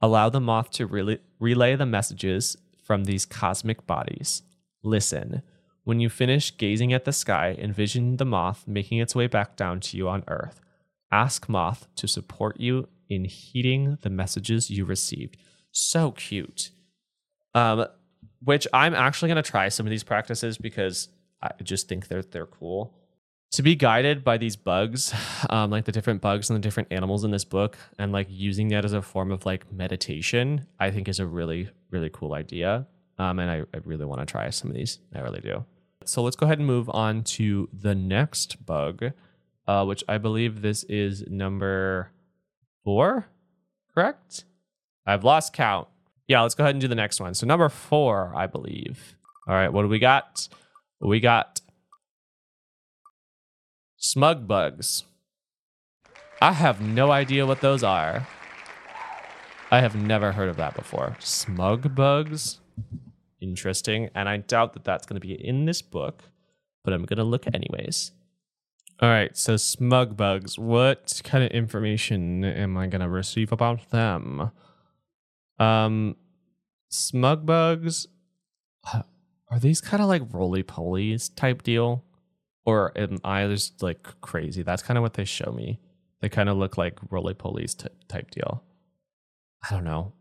Allow the moth to re- relay the messages from these cosmic bodies. Listen. When you finish gazing at the sky, envision the moth making its way back down to you on Earth. Ask Moth to support you in heeding the messages you received. So cute. Um, which I'm actually going to try some of these practices because I just think they're they're cool. To be guided by these bugs, um, like the different bugs and the different animals in this book, and like using that as a form of like meditation, I think is a really really cool idea. Um, and I, I really want to try some of these. I really do. So let's go ahead and move on to the next bug, uh, which I believe this is number four. Correct? I've lost count. Yeah, let's go ahead and do the next one. So number four, I believe. All right, what do we got? We got smug bugs. I have no idea what those are. I have never heard of that before. Smug bugs? Interesting. And I doubt that that's going to be in this book, but I'm going to look anyways. All right, so smug bugs. What kind of information am I going to receive about them? Um, smug bugs are these kind of like roly polies type deal? Or am I just like crazy? That's kind of what they show me. They kind of look like roly polies t- type deal. I don't know.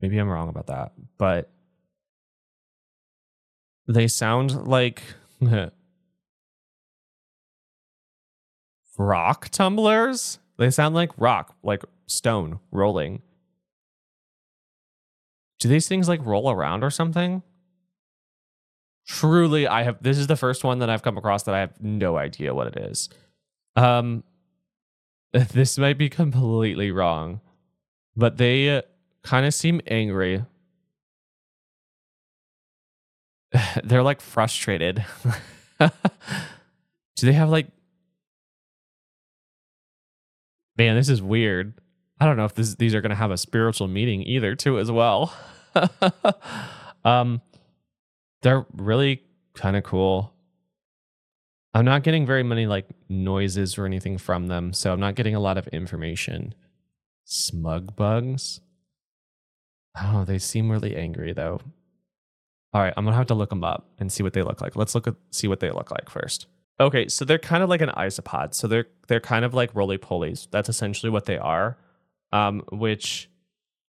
Maybe I'm wrong about that, but they sound like rock tumblers. They sound like rock, like stone rolling. Do these things like roll around or something? Truly i have this is the first one that i've come across that i have no idea what it is um this might be completely wrong but they kind of seem angry they're like frustrated do they have like Man, this is weird. I don't know if this, these are going to have a spiritual meaning either, too, as well. um, they're really kind of cool. I'm not getting very many like noises or anything from them, so I'm not getting a lot of information. Smug bugs. Oh. They seem really angry though. All right, I'm gonna have to look them up and see what they look like. Let's look at see what they look like first. Okay, so they're kind of like an isopod. So they're they're kind of like roly polies. That's essentially what they are. Um, which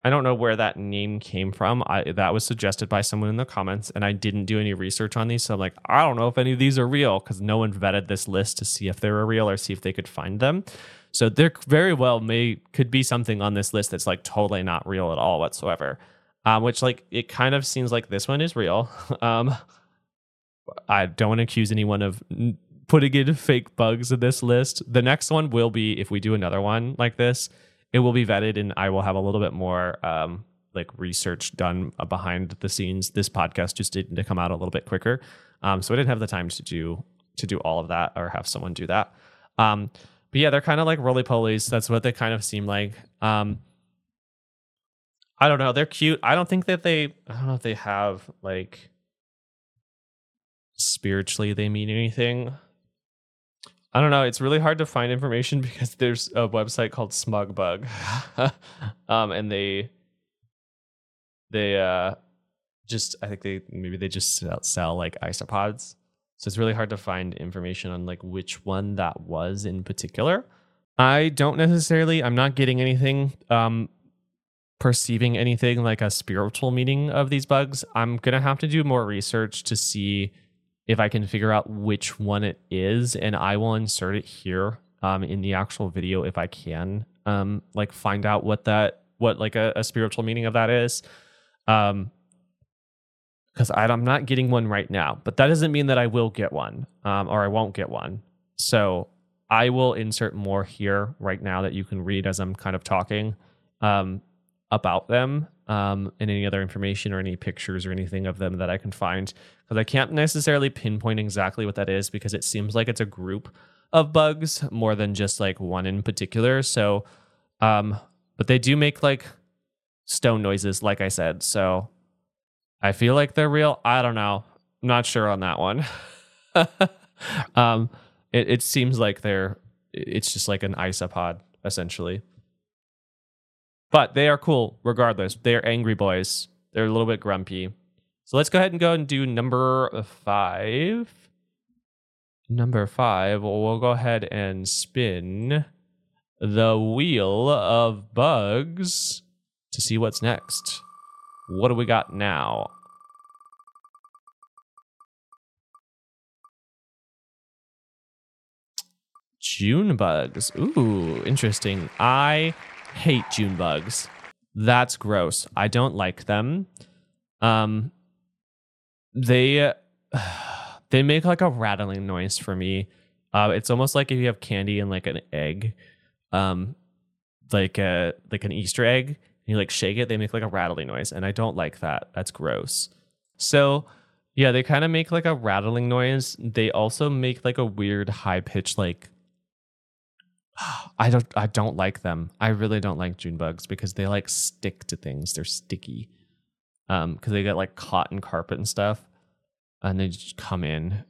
I don't know where that name came from. I that was suggested by someone in the comments, and I didn't do any research on these. So I'm like, I don't know if any of these are real because no one vetted this list to see if they were real or see if they could find them. So there very well may could be something on this list that's like totally not real at all whatsoever. Um, which like it kind of seems like this one is real. um, I don't want to accuse anyone of putting in fake bugs in this list. The next one will be if we do another one like this it will be vetted and I will have a little bit more um, like research done uh, behind the scenes. This podcast just needed to come out a little bit quicker, um, so I didn't have the time to do to do all of that or have someone do that. Um, but yeah, they're kind of like roly polies. That's what they kind of seem like. Um, I don't know. They're cute. I don't think that they. I don't know if they have like spiritually they mean anything. I don't know. It's really hard to find information because there's a website called Smugbug, um, and they they uh just I think they maybe they just sell, sell like isopods, so it's really hard to find information on like which one that was in particular. I don't necessarily. I'm not getting anything. Um, perceiving anything like a spiritual meaning of these bugs. I'm gonna have to do more research to see if I can figure out which one it is, and I will insert it here um, in the actual video if I can, um, like find out what that what like a, a spiritual meaning of that is. Um, because I'm not getting one right now, but that doesn't mean that I will get one, um, or I won't get one. So I will insert more here right now that you can read as I'm kind of talking um, about them um, and any other information or any pictures or anything of them that I can find because I can't necessarily pinpoint exactly what that is because it seems like it's a group of bugs more than just like one in particular. So, um, but they do make like stone noises, like I said. So I feel like they're real. I don't know. I'm not sure on that one. um, it, it seems like they're, it's just like an isopod essentially. But they are cool regardless. They're angry boys. They're a little bit grumpy. So let's go ahead and go and do number five. Number five, we'll go ahead and spin the wheel of bugs to see what's next. What do we got now? June bugs. Ooh, interesting. I hate June bugs. That's gross. I don't like them. Um, they they make like a rattling noise for me. Uh, it's almost like if you have candy and like an egg, um, like a like an Easter egg. And you like shake it, they make like a rattling noise, and I don't like that. That's gross. So yeah, they kind of make like a rattling noise. They also make like a weird high pitch like I don't I don't like them. I really don't like June bugs because they like stick to things. They're sticky. Um, because they get like cotton carpet and stuff, and they just come in.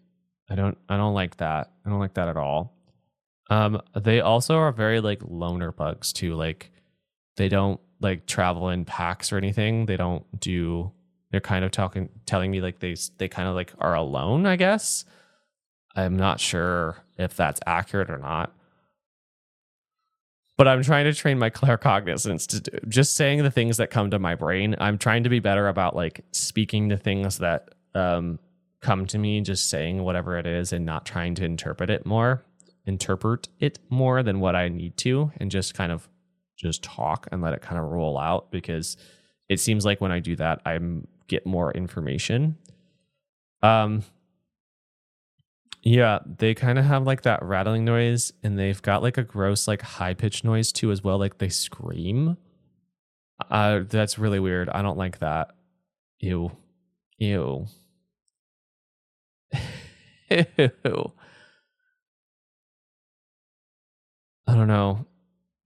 I don't I don't like that. I don't like that at all. Um, they also are very like loner bugs too. Like they don't like travel in packs or anything. They don't do. They're kind of talking, telling me like they they kind of like are alone. I guess. I'm not sure if that's accurate or not but I'm trying to train my claircognizance to do, just saying the things that come to my brain. I'm trying to be better about like speaking the things that um, come to me, just saying whatever it is and not trying to interpret it more, interpret it more than what I need to, and just kind of just talk and let it kind of roll out because it seems like when I do that, I get more information. Um, yeah, they kind of have like that rattling noise and they've got like a gross like high pitched noise too as well like they scream. Uh that's really weird. I don't like that. Ew. Ew. Ew. I don't know.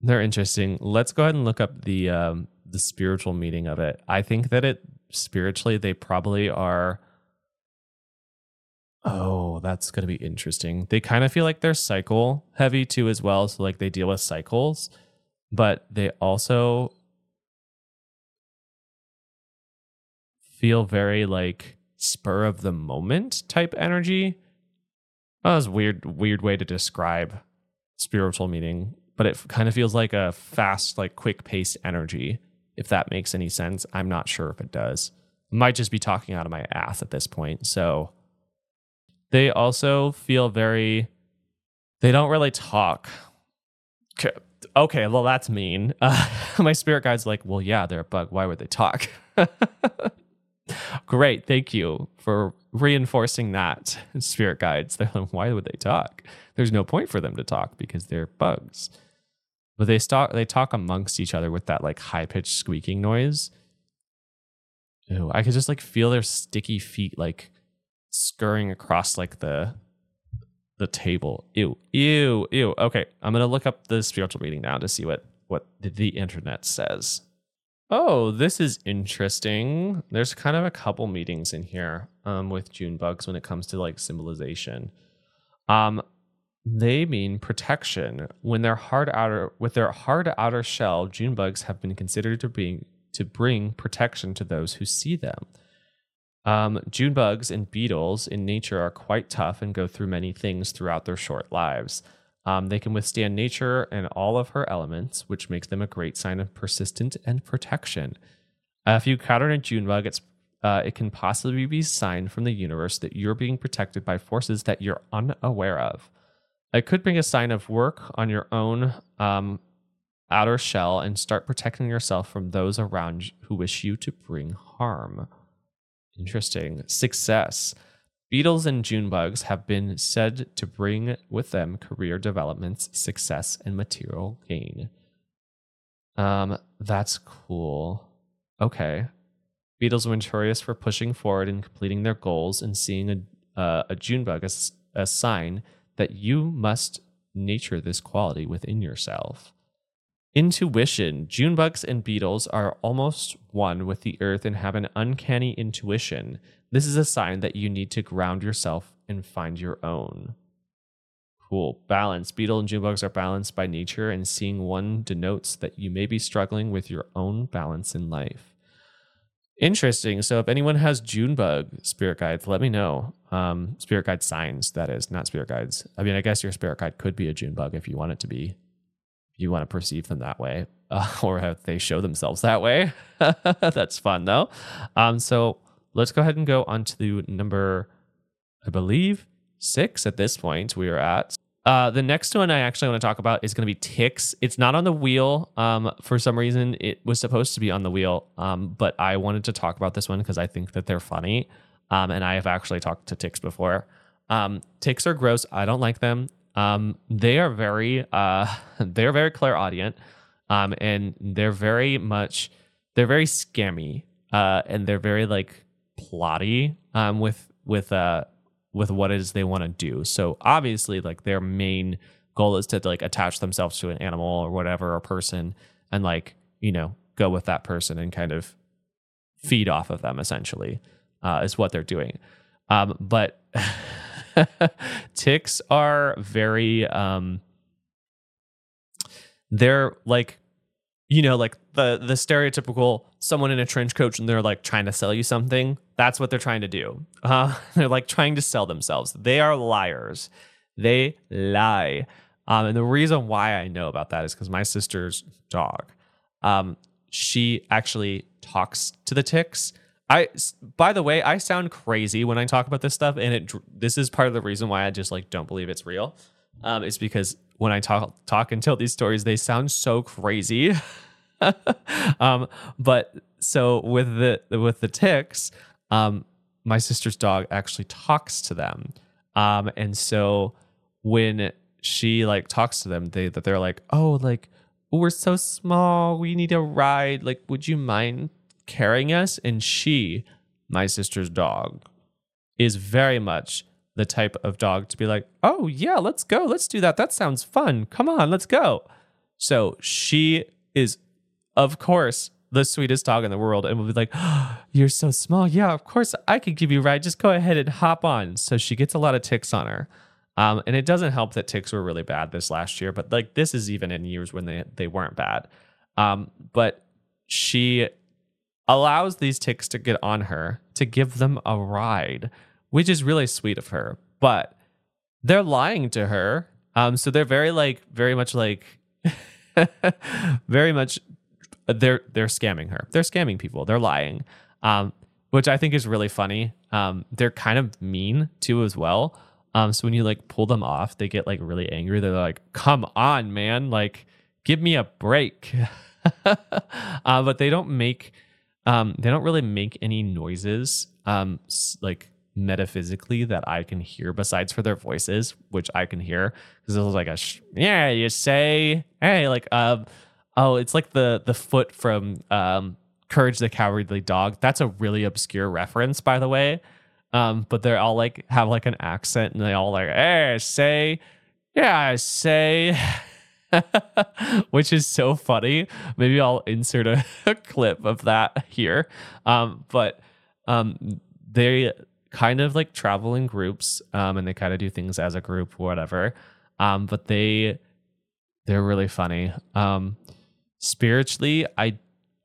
They're interesting. Let's go ahead and look up the um, the spiritual meaning of it. I think that it spiritually they probably are. Oh, that's gonna be interesting. They kind of feel like they're cycle heavy too, as well. So like they deal with cycles, but they also feel very like spur of the moment type energy. That was a weird, weird way to describe spiritual meaning, but it kind of feels like a fast, like quick paced energy. If that makes any sense, I'm not sure if it does. Might just be talking out of my ass at this point. So they also feel very, they don't really talk. Okay, well, that's mean. Uh, my spirit guide's like, well, yeah, they're a bug. Why would they talk? Great. Thank you for reinforcing that, spirit guides. They're like, why would they talk? There's no point for them to talk because they're bugs. But they talk they talk amongst each other with that like high pitched squeaking noise. Ew, I could just like feel their sticky feet like scurrying across like the the table. Ew, ew, ew. Okay, I'm gonna look up the spiritual reading now to see what what the internet says. Oh, this is interesting. There's kind of a couple meetings in here um, with June bugs when it comes to like symbolization. Um, they mean protection. When their hard outer with their hard outer shell, June bugs have been considered to bring to bring protection to those who see them. Um, June bugs and beetles in nature are quite tough and go through many things throughout their short lives. Um, they can withstand nature and all of her elements, which makes them a great sign of persistence and protection. Uh, if you encounter a June bug, it's uh, it can possibly be a sign from the universe that you're being protected by forces that you're unaware of. It could bring a sign of work on your own um, outer shell and start protecting yourself from those around who wish you to bring harm. Interesting. Success. Beetles and June bugs have been said to bring with them career developments, success, and material gain. Um, that's cool. Okay. Beetles are notorious for pushing forward and completing their goals and seeing a, uh, a June bug as a sign that you must nature this quality within yourself. Intuition. June bugs and beetles are almost one with the earth and have an uncanny intuition. This is a sign that you need to ground yourself and find your own. Cool. Balance. Beetle and June bugs are balanced by nature, and seeing one denotes that you may be struggling with your own balance in life. Interesting. So, if anyone has June bug spirit guides, let me know. Um, spirit guide signs, that is, not spirit guides. I mean, I guess your spirit guide could be a June bug if you want it to be. You want to perceive them that way, uh, or if they show themselves that way. That's fun, though. Um, so, let's go ahead and go on to number, I believe, six at this point we are at. Uh, the next one I actually want to talk about is going to be ticks. It's not on the wheel. Um, for some reason, it was supposed to be on the wheel, um, but I wanted to talk about this one because I think that they're funny. Um, and I have actually talked to ticks before. Um, ticks are gross. I don't like them. Um, they are very, uh, they're very clairaudient, um, and they're very much, they're very scammy, uh, and they're very like plotty um, with with uh, with what it is they want to do. So obviously, like their main goal is to like attach themselves to an animal or whatever, or person, and like you know go with that person and kind of feed off of them. Essentially, uh, is what they're doing. Um, but ticks are very um, they're like you know like the the stereotypical someone in a trench coat and they're like trying to sell you something. That's what they're trying to do. Uh, they're like trying to sell themselves. They are liars. They lie. Um, and the reason why i know about that is because my sister's dog um, she actually talks to the ticks i by the way i sound crazy when i talk about this stuff and it this is part of the reason why i just like don't believe it's real um, is because when I talk talk and tell these stories, they sound so crazy. um, but so with the with the ticks, um, my sister's dog actually talks to them, um, and so when she like talks to them, they that they're like, oh, like we're so small, we need a ride. Like, would you mind carrying us? And she, my sister's dog, is very much the type of dog to be like, oh, yeah, let's go. Let's do that. That sounds fun. Come on, let's go. So she is, of course, the sweetest dog in the world and will be like, oh, You're so small. Yeah, of course I could give you a ride. Just go ahead and hop on. So she gets a lot of ticks on her. Um, and it doesn't help that ticks were really bad this last year, but like this is even in years when they, they weren't bad. Um, but she allows these ticks to get on her to give them a ride, which is really sweet of her. But they're lying to her. Um, so they're very like very much like very much they're they're scamming her. They're scamming people. They're lying. Um, which I think is really funny. Um, they're kind of mean too as well. Um, so when you like pull them off, they get like really angry. They're like, "Come on, man! Like, give me a break." uh, but they don't make um, they don't really make any noises um, like metaphysically that I can hear besides for their voices, which I can hear because it was like a sh- yeah, you say hey like um oh it's like the the foot from um Courage the Cowardly Dog. That's a really obscure reference, by the way. Um, but they're all like have like an accent and they all like hey say yeah say. which is so funny. Maybe I'll insert a, a clip of that here. Um, but um, they kind of like travel in groups um, and they kind of do things as a group whatever um, but they they're really funny um, spiritually i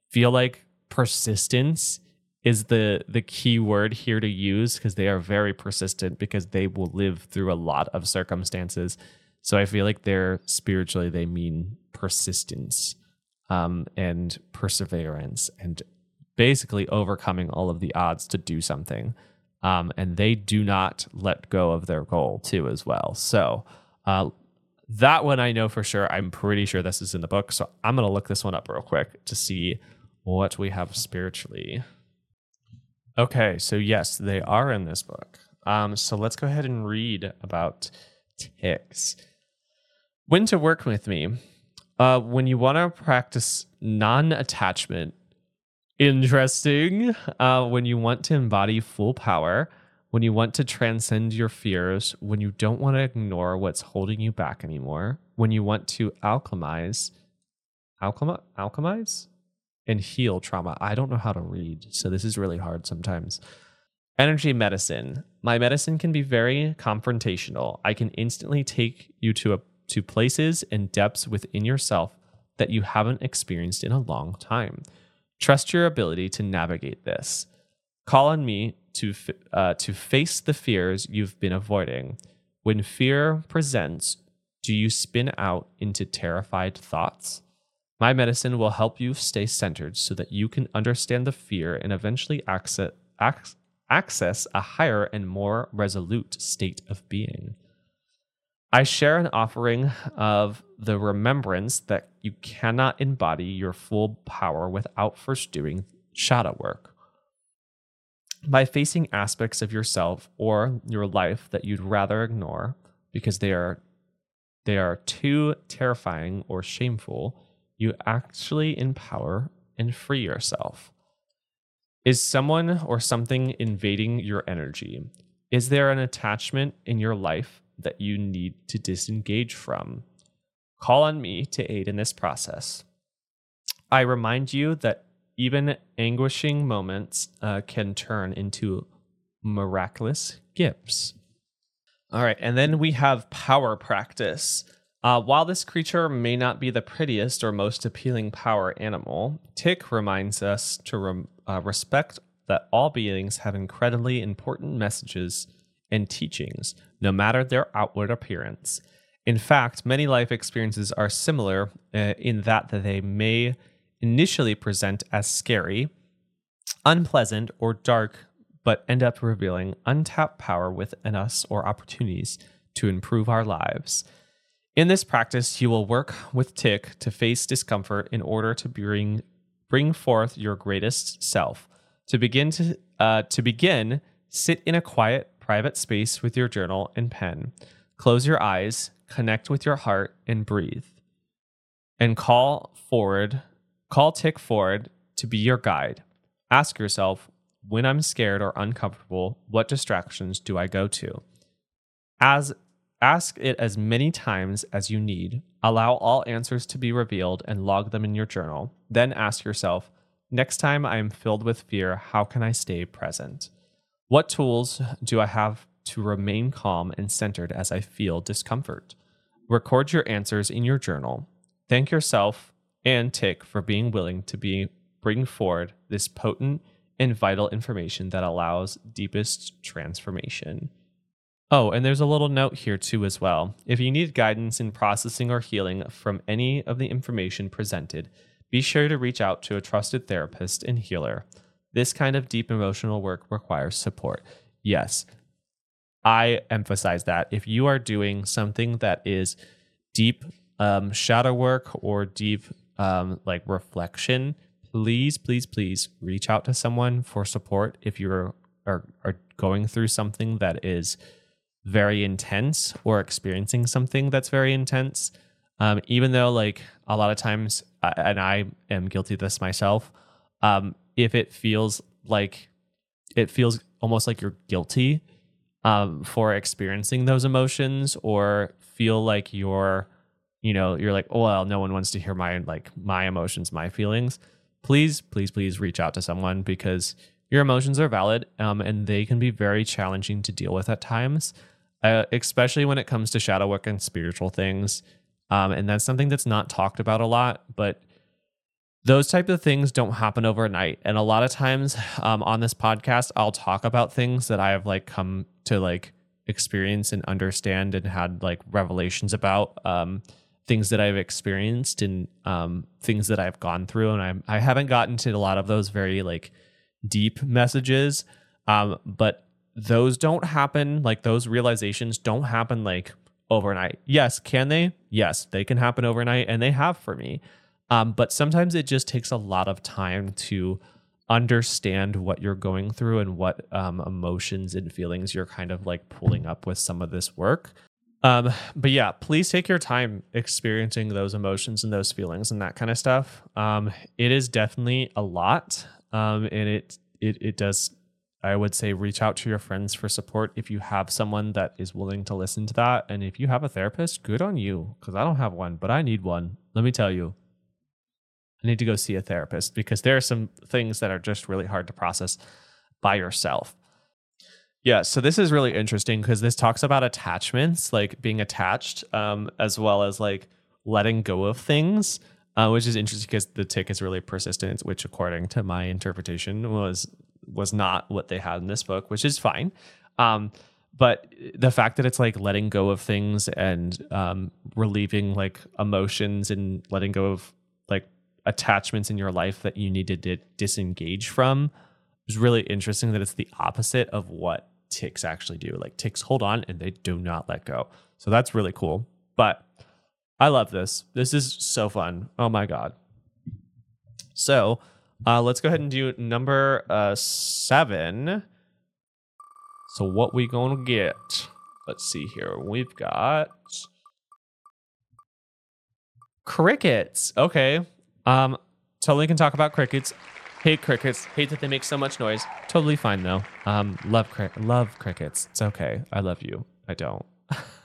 feel like persistence is the the key word here to use because they are very persistent because they will live through a lot of circumstances so i feel like they're spiritually they mean persistence um, and perseverance and basically overcoming all of the odds to do something um, and they do not let go of their goal too as well. So uh, that one I know for sure. I'm pretty sure this is in the book, so I'm gonna look this one up real quick to see what we have spiritually. Okay, so yes, they are in this book. Um, so let's go ahead and read about ticks. When to work with me. Uh, when you want to practice non attachment, interesting. Uh, when you want to embody full power, when you want to transcend your fears, when you don't want to ignore what's holding you back anymore, when you want to alchemize, alchemize, alchemize, and heal trauma. I don't know how to read, so this is really hard sometimes. Energy medicine. My medicine can be very confrontational. I can instantly take you to a to places and depths within yourself that you haven't experienced in a long time. Trust your ability to navigate this. Call on me to, uh, to face the fears you've been avoiding. When fear presents, do you spin out into terrified thoughts? My medicine will help you stay centered so that you can understand the fear and eventually access, access a higher and more resolute state of being. I share an offering of the remembrance that you cannot embody your full power without first doing shadow work. By facing aspects of yourself or your life that you'd rather ignore because they are they are too terrifying or shameful, you actually empower and free yourself. Is someone or something invading your energy? Is there an attachment in your life that you need to disengage from. Call on me to aid in this process. I remind you that even anguishing moments uh, can turn into miraculous gifts. All right, and then we have power practice. Uh, while this creature may not be the prettiest or most appealing power animal, Tick reminds us to rem- uh, respect that all beings have incredibly important messages and teachings, no matter their outward appearance. In fact, many life experiences are similar uh, in that they may initially present as scary, unpleasant, or dark, but end up revealing untapped power within us or opportunities to improve our lives. In this practice, you will work with Tick to face discomfort in order to bring bring forth your greatest self. To begin to uh, to begin, sit in a quiet private space with your journal and pen. Close your eyes, connect with your heart, and breathe. And call forward, call Tick forward to be your guide. Ask yourself, when I'm scared or uncomfortable, what distractions do I go to? As Ask it as many times as you need. Allow all answers to be revealed and log them in your journal. Then ask yourself next time I am filled with fear, how can I stay present? What tools do I have to remain calm and centered as I feel discomfort? Record your answers in your journal. Thank yourself and Tick for being willing to be bring forward this potent and vital information that allows deepest transformation. Oh, and there's a little note here too as well. If you need guidance in processing or healing from any of the information presented, be sure to reach out to a trusted therapist and healer. This kind of deep emotional work requires support. Yes, I emphasize that. If you are doing something that is deep um, shadow work or deep um, like reflection, please, please, please reach out to someone for support if you're are, are going through something that is very intense or experiencing something that's very intense. Um, even though, like, a lot of times, and I am guilty of this myself, um, if it feels like it feels almost like you're guilty um, for experiencing those emotions or feel like you're, you know, you're like, oh, well, no one wants to hear my, like, my emotions, my feelings. Please, please, please reach out to someone because your emotions are valid um, and they can be very challenging to deal with at times uh, especially when it comes to shadow work and spiritual things. Um, and that's something that's not talked about a lot, but those type of things don't happen overnight. And a lot of times um, on this podcast, I'll talk about things that I have like come to like experience and understand and had like revelations about um, things that I've experienced and um, things that I've gone through. And I'm, I haven't gotten to a lot of those very like deep messages. Um, but those don't happen like those realizations don't happen like overnight. Yes, can they? Yes, they can happen overnight and they have for me. Um, but sometimes it just takes a lot of time to understand what you're going through and what um, emotions and feelings you're kind of like pulling up with some of this work. Um, but yeah, please take your time experiencing those emotions and those feelings and that kind of stuff. Um, it is definitely a lot, um, and it it it does I would say reach out to your friends for support if you have someone that is willing to listen to that. And if you have a therapist, good on you, because I don't have one, but I need one. Let me tell you, I need to go see a therapist because there are some things that are just really hard to process by yourself. Yeah, so this is really interesting because this talks about attachments, like being attached, um, as well as like letting go of things, uh, which is interesting because the tick is really persistent, which, according to my interpretation, was was not what they had in this book, which is fine. Um, but the fact that it's like letting go of things and um, relieving like emotions and letting go of attachments in your life that you need to di- disengage from is really interesting. That it's the opposite of what ticks actually do. Like ticks hold on and they do not let go. So that's really cool. But I love this. This is so fun. Oh my god. So uh, let's go ahead and do number uh, seven. So what we gonna get? Let's see here. We've got crickets. Okay. Um, totally can talk about crickets. Hate crickets. Hate that they make so much noise. Totally fine though. Um, love cri- love crickets. It's okay. I love you. I don't.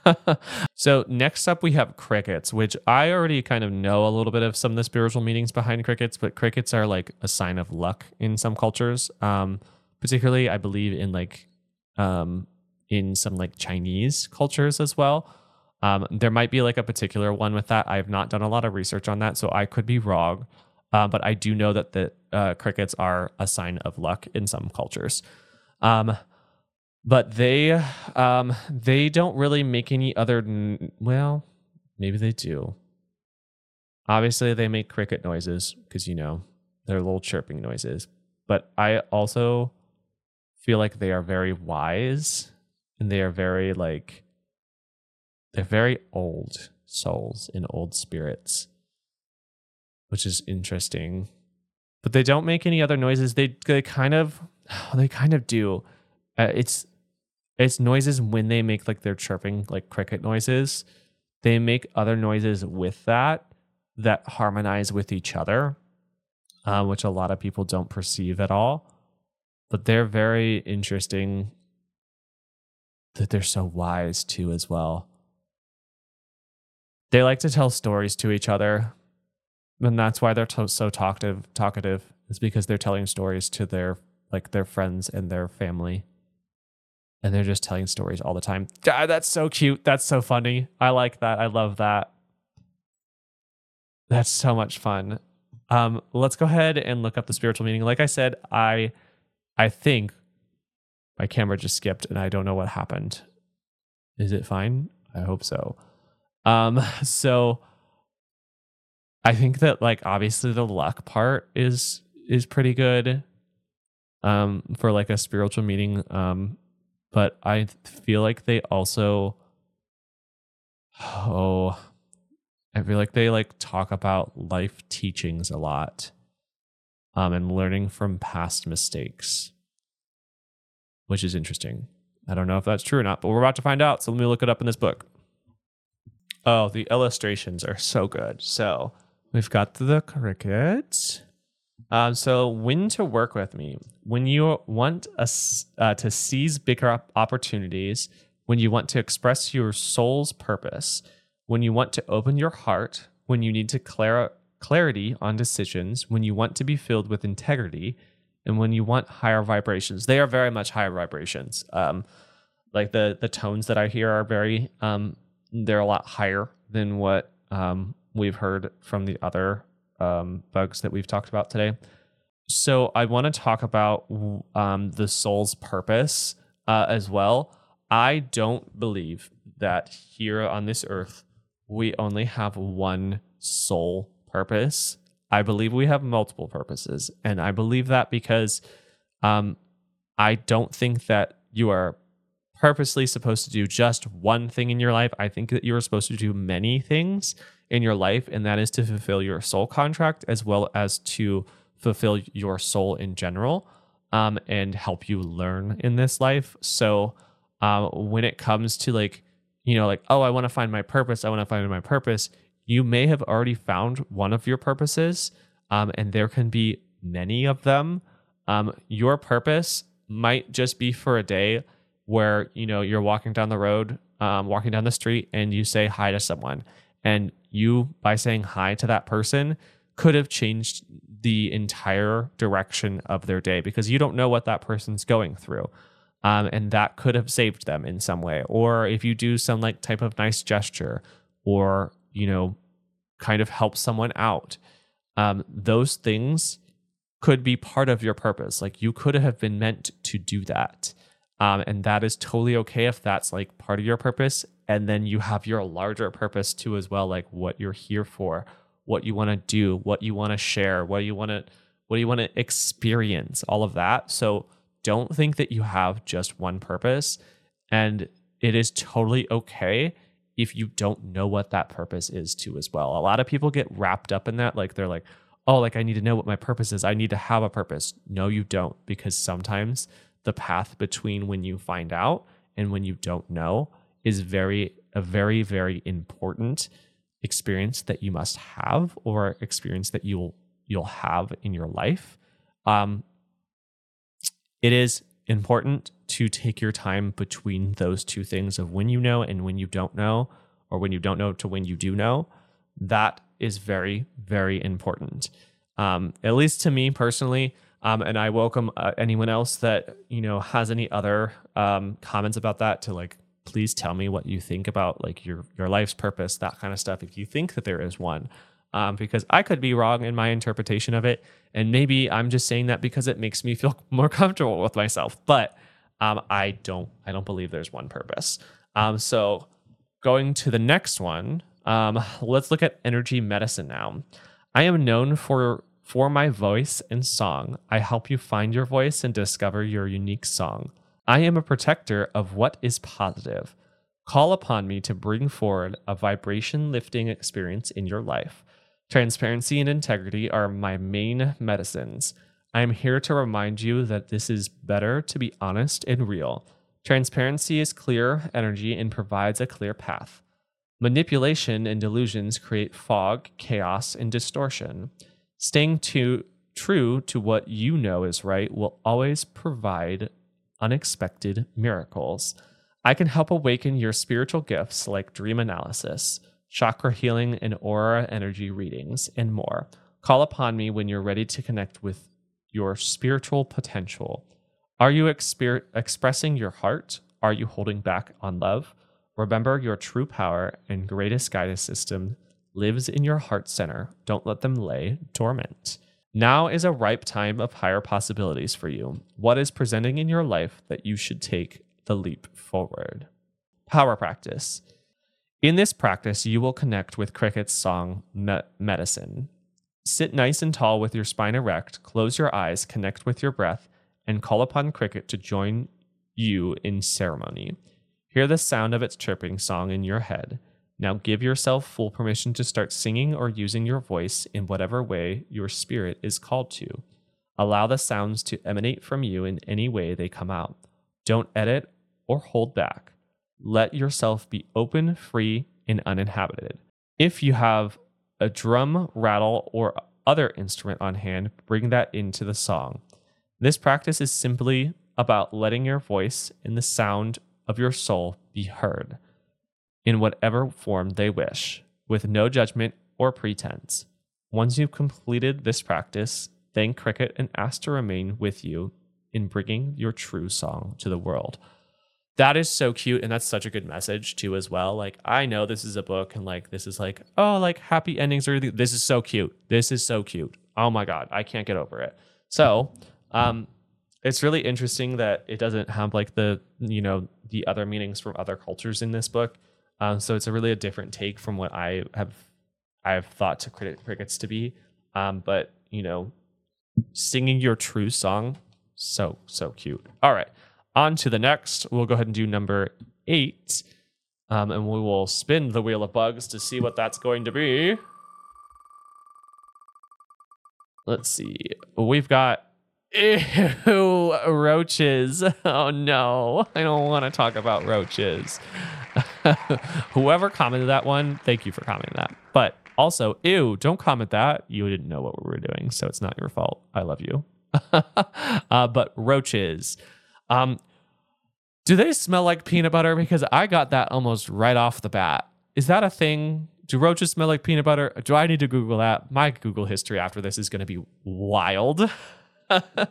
so next up we have crickets, which I already kind of know a little bit of some of the spiritual meanings behind crickets, but crickets are like a sign of luck in some cultures. Um, particularly I believe in like um, in some like Chinese cultures as well. Um, there might be like a particular one with that. I have not done a lot of research on that, so I could be wrong. Uh, but I do know that the uh, crickets are a sign of luck in some cultures. Um, but they um they don't really make any other well maybe they do obviously they make cricket noises because you know they're little chirping noises but i also feel like they are very wise and they are very like they're very old souls and old spirits which is interesting. But they don't make any other noises. They they kind of they kind of do. Uh, it's it's noises when they make like their chirping like cricket noises. They make other noises with that that harmonize with each other uh, which a lot of people don't perceive at all. But they're very interesting that they're so wise too as well they like to tell stories to each other. And that's why they're to- so talkative talkative is because they're telling stories to their like their friends and their family. And they're just telling stories all the time. God, that's so cute. That's so funny. I like that. I love that. That's so much fun. Um, let's go ahead and look up the spiritual meaning. Like I said, I I think my camera just skipped and I don't know what happened. Is it fine? I hope so. Um, so I think that like obviously the luck part is is pretty good um for like a spiritual meeting. um but I feel like they also oh I feel like they like talk about life teachings a lot um and learning from past mistakes which is interesting. I don't know if that's true or not, but we're about to find out. So let me look it up in this book. Oh, the illustrations are so good. So we've got the crickets. Um, so when to work with me? When you want us uh, to seize bigger opportunities, when you want to express your soul's purpose, when you want to open your heart, when you need to clear clarity on decisions, when you want to be filled with integrity, and when you want higher vibrations. They are very much higher vibrations. Um, like the the tones that I hear are very um, they're a lot higher than what um, we've heard from the other um, bugs that we've talked about today. So I want to talk about um, the soul's purpose uh, as well. I don't believe that here on this earth we only have one soul purpose. I believe we have multiple purposes, and I believe that because um, I don't think that you are purposely supposed to do just one thing in your life. I think that you're supposed to do many things in your life, and that is to fulfill your soul contract as well as to fulfill your soul in general um, and help you learn in this life. So, uh, when it comes to like, you know, like, oh, I want to find my purpose, I want to find my purpose, you may have already found one of your purposes, um, and there can be many of them. Um, your purpose might just be for a day where you know you're walking down the road, um, walking down the street, and you say hi to someone, and you by saying hi to that person could have changed the entire direction of their day because you don't know what that person's going through. Um, and that could have saved them in some way. Or if you do some like type of nice gesture or, you know, kind of help someone out, um, those things could be part of your purpose. Like you could have been meant to do that. Um, and that is totally okay if that's like part of your purpose. And then you have your larger purpose too, as well, like what you're here for, what you want to do, what you want to share, what you want to, what do you want to experience, all of that. So don't think that you have just one purpose. And it is totally okay if you don't know what that purpose is too, as well. A lot of people get wrapped up in that. Like they're like, oh, like I need to know what my purpose is. I need to have a purpose. No, you don't, because sometimes the path between when you find out and when you don't know is very a very very important experience that you must have or experience that you'll you'll have in your life. Um it is important to take your time between those two things of when you know and when you don't know or when you don't know to when you do know. That is very very important. Um at least to me personally um, and I welcome uh, anyone else that you know has any other um, comments about that to like please tell me what you think about like your your life's purpose, that kind of stuff. If you think that there is one, um, because I could be wrong in my interpretation of it, and maybe I'm just saying that because it makes me feel more comfortable with myself. But um, I don't I don't believe there's one purpose. Um, so going to the next one, um, let's look at energy medicine now. I am known for for my voice and song, I help you find your voice and discover your unique song. I am a protector of what is positive. Call upon me to bring forward a vibration lifting experience in your life. Transparency and integrity are my main medicines. I am here to remind you that this is better to be honest and real. Transparency is clear energy and provides a clear path. Manipulation and delusions create fog, chaos, and distortion. Staying to, true to what you know is right will always provide unexpected miracles. I can help awaken your spiritual gifts like dream analysis, chakra healing, and aura energy readings, and more. Call upon me when you're ready to connect with your spiritual potential. Are you exper- expressing your heart? Are you holding back on love? Remember your true power and greatest guidance system lives in your heart center. Don't let them lay dormant. Now is a ripe time of higher possibilities for you. What is presenting in your life that you should take the leap forward? Power practice. In this practice, you will connect with Cricket's song Me- Medicine. Sit nice and tall with your spine erect, close your eyes, connect with your breath, and call upon Cricket to join you in ceremony. Hear the sound of its chirping song in your head. Now give yourself full permission to start singing or using your voice in whatever way your spirit is called to. Allow the sounds to emanate from you in any way they come out. Don't edit or hold back. Let yourself be open, free, and uninhabited. If you have a drum, rattle, or other instrument on hand, bring that into the song. This practice is simply about letting your voice and the sound of your soul be heard in whatever form they wish, with no judgment or pretense. Once you've completed this practice, thank Cricket and ask to remain with you in bringing your true song to the world. That is so cute. And that's such a good message, too, as well. Like, I know this is a book and like, this is like, oh, like happy endings or this is so cute. This is so cute. Oh my God. I can't get over it. So, um, it's really interesting that it doesn't have like the, you know, the other meanings from other cultures in this book. Um, so it's a really a different take from what I have I've thought to cricket crickets to be. Um, but you know, singing your true song, so so cute. All right, on to the next. We'll go ahead and do number eight, um, and we will spin the wheel of bugs to see what that's going to be. Let's see. We've got ew roaches. Oh no, I don't want to talk about roaches. Whoever commented that one, thank you for commenting that. But also, ew, don't comment that. You didn't know what we were doing, so it's not your fault. I love you. uh, but roaches. Um, do they smell like peanut butter? Because I got that almost right off the bat. Is that a thing? Do roaches smell like peanut butter? Do I need to Google that? My Google history after this is going to be wild. because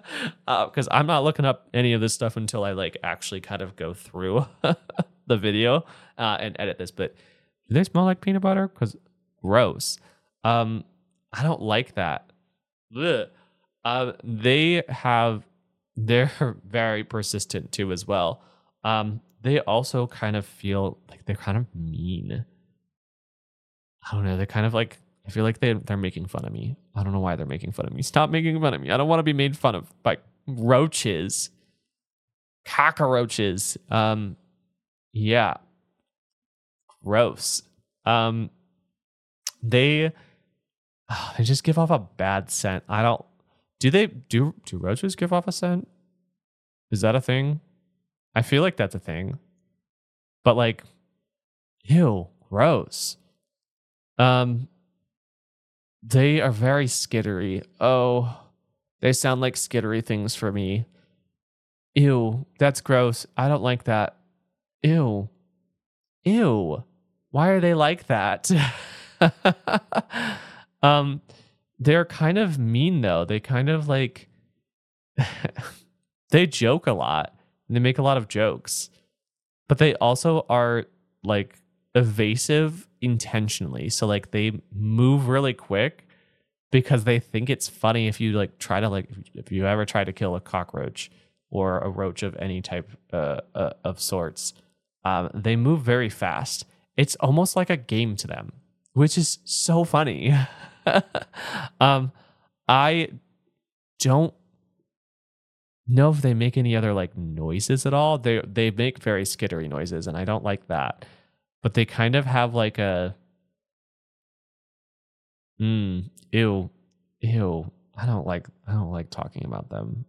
uh, I'm not looking up any of this stuff until I like actually kind of go through the video uh, and edit this. But do they smell like peanut butter? Because gross. Um, I don't like that. Uh, they have they're very persistent too as well. Um, they also kind of feel like they're kind of mean. I don't know. They're kind of like I feel like they they're making fun of me. I don't know why they're making fun of me. Stop making fun of me. I don't want to be made fun of by roaches, cockroaches. Um, yeah, gross. Um, they oh, they just give off a bad scent. I don't. Do they do do roaches give off a scent? Is that a thing? I feel like that's a thing. But like, ew, gross. Um, they are very skittery. Oh, they sound like skittery things for me. Ew, that's gross. I don't like that. Ew. Ew. Why are they like that? um they're kind of mean though. They kind of like they joke a lot. And they make a lot of jokes. But they also are like evasive intentionally. So like they move really quick because they think it's funny if you like try to like if you ever try to kill a cockroach or a roach of any type uh, uh, of sorts. Um, they move very fast. It's almost like a game to them, which is so funny. um, I don't know if they make any other like noises at all. They they make very skittery noises, and I don't like that but they kind of have like a mm, ew, ew. I don't like I don't like talking about them.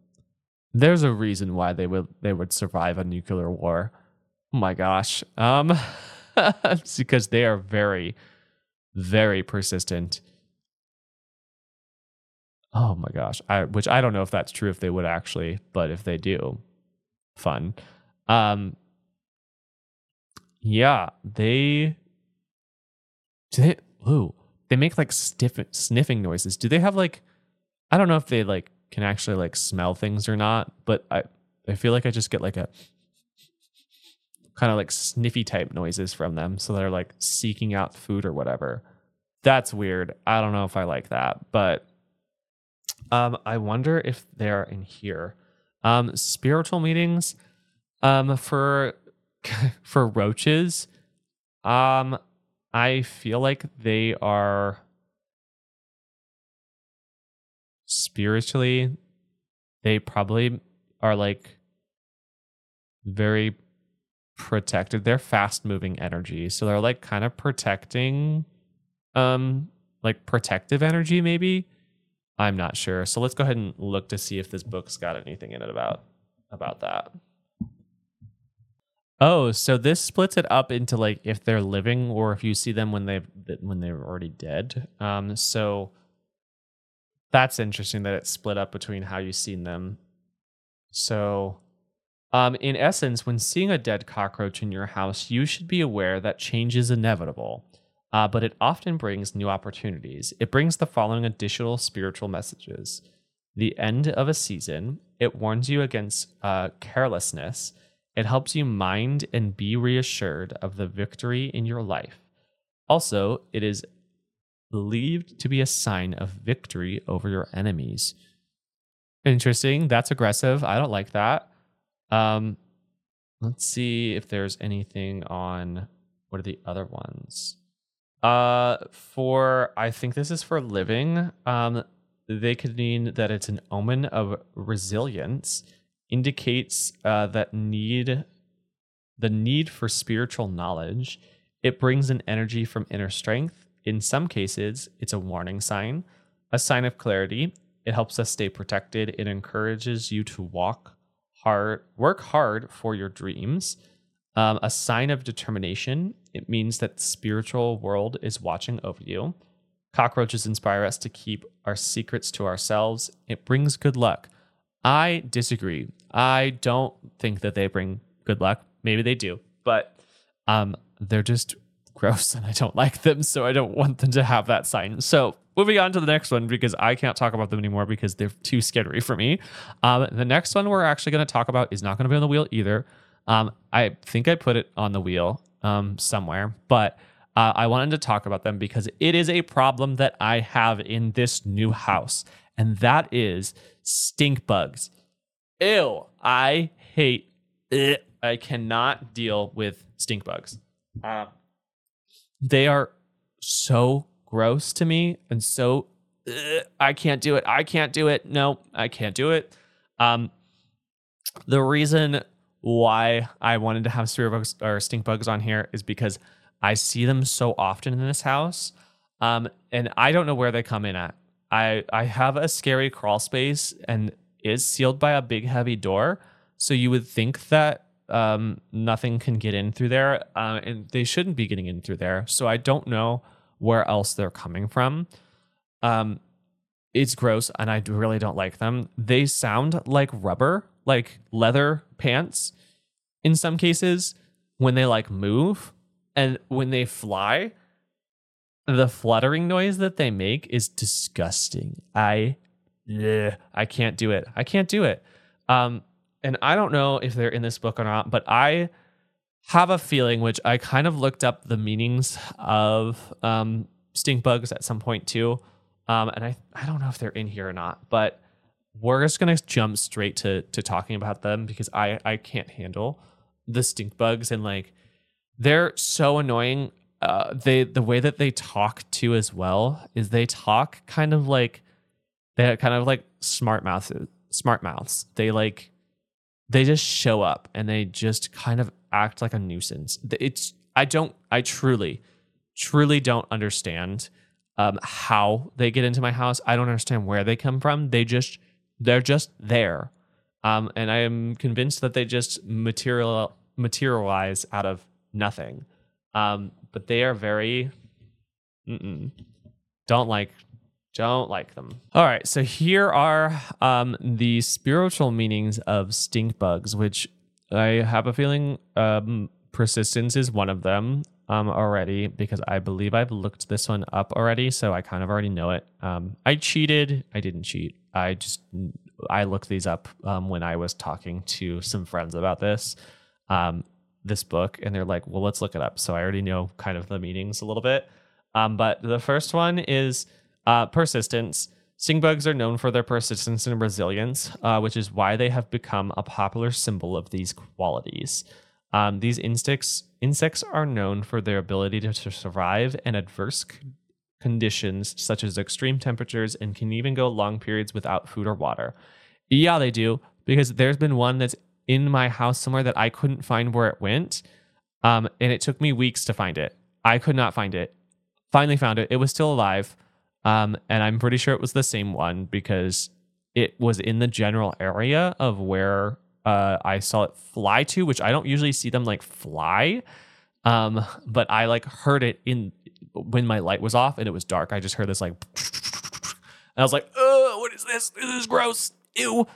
There's a reason why they would they would survive a nuclear war. Oh my gosh. Um because they are very very persistent. Oh my gosh. I which I don't know if that's true if they would actually, but if they do, fun. Um yeah, they do they? Ooh, they make like stiff sniffing noises. Do they have like? I don't know if they like can actually like smell things or not, but I I feel like I just get like a kind of like sniffy type noises from them. So they're like seeking out food or whatever. That's weird. I don't know if I like that, but um, I wonder if they're in here. Um, spiritual meetings, um, for for roaches, um, I feel like they are spiritually, they probably are like very protected. They're fast moving energy. So they're like kind of protecting um like protective energy maybe. I'm not sure. So let's go ahead and look to see if this book's got anything in it about about that. Oh, so this splits it up into like if they're living or if you see them when they've when they're already dead. Um so that's interesting that it's split up between how you've seen them. So um, in essence, when seeing a dead cockroach in your house, you should be aware that change is inevitable, uh, but it often brings new opportunities. It brings the following additional spiritual messages the end of a season, it warns you against uh, carelessness, it helps you mind and be reassured of the victory in your life. Also, it is believed to be a sign of victory over your enemies. Interesting. That's aggressive. I don't like that. Um, let's see if there's anything on what are the other ones. Uh, for I think this is for living. Um, they could mean that it's an omen of resilience, indicates uh, that need, the need for spiritual knowledge. It brings an energy from inner strength. In some cases, it's a warning sign, a sign of clarity. It helps us stay protected. It encourages you to walk hard, work hard for your dreams. Um, a sign of determination. It means that the spiritual world is watching over you. Cockroaches inspire us to keep our secrets to ourselves. It brings good luck. I disagree. I don't think that they bring good luck. Maybe they do, but um, they're just gross and I don't like them, so I don't want them to have that sign. So moving on to the next one because I can't talk about them anymore because they're too scary for me. Um, the next one we're actually going to talk about is not going to be on the wheel either. Um, I think I put it on the wheel um, somewhere, but uh, I wanted to talk about them because it is a problem that I have in this new house, and that is stink bugs. Ew, I hate it. I cannot deal with stink bugs. Uh, they are so gross to me and so ugh, I can't do it. I can't do it. No, I can't do it. Um, the reason why I wanted to have spirit bugs or stink bugs on here is because I see them so often in this house, um, and I don't know where they come in at. I I have a scary crawl space and is sealed by a big heavy door, so you would think that um, nothing can get in through there, uh, and they shouldn't be getting in through there. So I don't know where else they're coming from. Um, it's gross, and I really don't like them. They sound like rubber, like leather pants. In some cases, when they like move and when they fly, the fluttering noise that they make is disgusting. I, yeah, I can't do it. I can't do it. Um, and I don't know if they're in this book or not, but I have a feeling, which I kind of looked up the meanings of um, stink bugs at some point too. Um, and I, I don't know if they're in here or not, but we're just gonna jump straight to to talking about them because I I can't handle the stink bugs and like they're so annoying. Uh, they the way that they talk to as well is they talk kind of like they kind of like smart mouths smart mouths. They like they just show up and they just kind of act like a nuisance. It's I don't I truly truly don't understand um, how they get into my house. I don't understand where they come from. They just they're just there, um, and I am convinced that they just material materialize out of nothing. Um, but they are very don't like don't like them. All right, so here are um, the spiritual meanings of stink bugs, which I have a feeling um, persistence is one of them. um, already because I believe I've looked this one up already, so I kind of already know it. Um, I cheated. I didn't cheat. I just I looked these up um, when I was talking to some friends about this um, this book, and they're like, "Well, let's look it up." So I already know kind of the meanings a little bit. Um, but the first one is uh, persistence. Stink bugs are known for their persistence and resilience, uh, which is why they have become a popular symbol of these qualities. Um, these insects insects are known for their ability to, to survive in adverse c- conditions such as extreme temperatures and can even go long periods without food or water. Yeah, they do because there's been one that's in my house somewhere that I couldn't find where it went, um, and it took me weeks to find it. I could not find it. Finally found it. It was still alive, um, and I'm pretty sure it was the same one because it was in the general area of where uh, I saw it fly to, which I don't usually see them like fly. Um, but I like heard it in when my light was off and it was dark. I just heard this like, and I was like, "Oh, what is this? This is gross. Ew."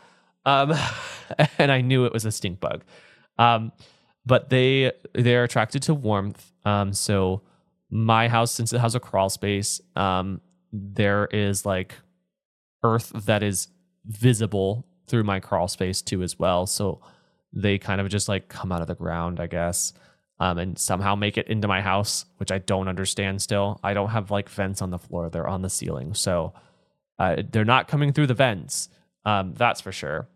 Um, and I knew it was a stink bug. Um, but they they're attracted to warmth. Um, so my house, since it has a crawl space, um, there is like earth that is visible through my crawl space too as well. So they kind of just like come out of the ground, I guess, um, and somehow make it into my house, which I don't understand still. I don't have like vents on the floor; they're on the ceiling, so uh, they're not coming through the vents. Um, that's for sure.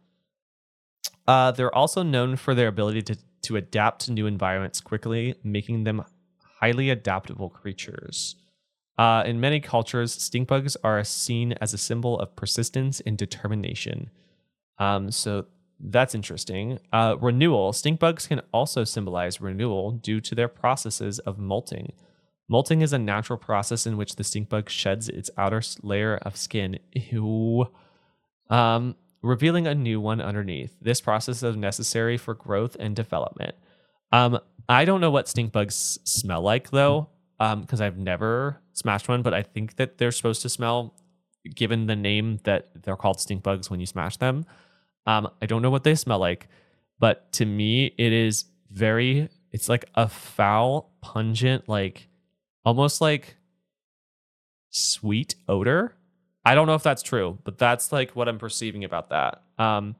Uh, they're also known for their ability to to adapt to new environments quickly, making them highly adaptable creatures. Uh, in many cultures, stink bugs are seen as a symbol of persistence and determination. Um, so that's interesting. Uh, renewal. Stink bugs can also symbolize renewal due to their processes of molting. Molting is a natural process in which the stink bug sheds its outer layer of skin, ew, um, revealing a new one underneath. This process is necessary for growth and development. Um, I don't know what stink bugs smell like though, because I've never smashed one, but I think that they're supposed to smell, given the name that they're called stink bugs when you smash them. Um, I don't know what they smell like, but to me, it is very. It's like a foul, pungent, like almost like sweet odor. I don't know if that's true, but that's like what I'm perceiving about that. Um,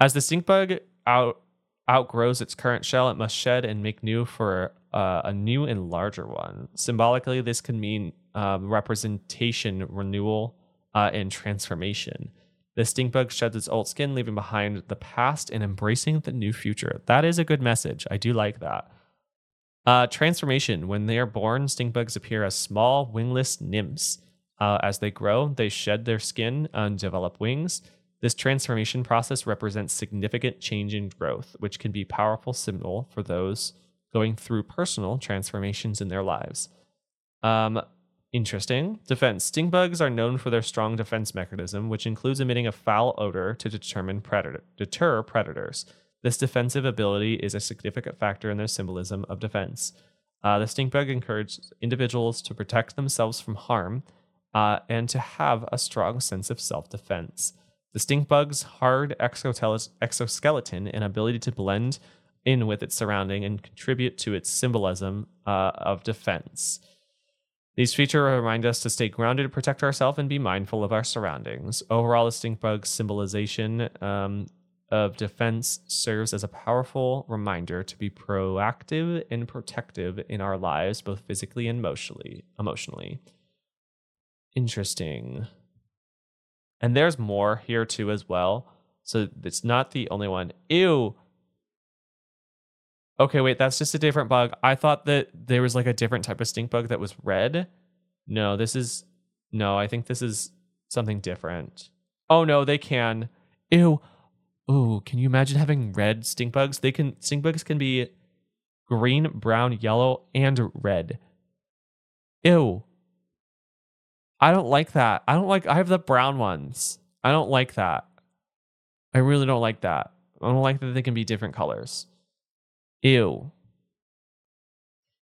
as the stink bug out outgrows its current shell, it must shed and make new for uh, a new and larger one. Symbolically, this can mean um, representation, renewal, uh, and transformation. The stink bug sheds its old skin, leaving behind the past and embracing the new future. That is a good message. I do like that. Uh, transformation. When they are born, stink bugs appear as small, wingless nymphs. Uh, as they grow, they shed their skin and develop wings. This transformation process represents significant change in growth, which can be powerful symbol for those going through personal transformations in their lives. Um, interesting. Defense. Stink bugs are known for their strong defense mechanism, which includes emitting a foul odor to determine predator, deter predators. This defensive ability is a significant factor in their symbolism of defense. Uh, the stink bug encourages individuals to protect themselves from harm uh, and to have a strong sense of self defense. The stink bug's hard exoskeleton and ability to blend in with its surrounding and contribute to its symbolism uh, of defense. These features remind us to stay grounded, protect ourselves, and be mindful of our surroundings. Overall, the stink bug's symbolization um, of defense serves as a powerful reminder to be proactive and protective in our lives, both physically and emotionally. Emotionally, interesting. And there's more here too as well. So it's not the only one. Ew. Okay, wait, that's just a different bug. I thought that there was like a different type of stink bug that was red. No, this is no, I think this is something different. Oh no, they can. Ew. Ooh, can you imagine having red stink bugs? They can stink bugs can be green, brown, yellow, and red. Ew. I don't like that. I don't like I have the brown ones. I don't like that. I really don't like that. I don't like that they can be different colors. Ew.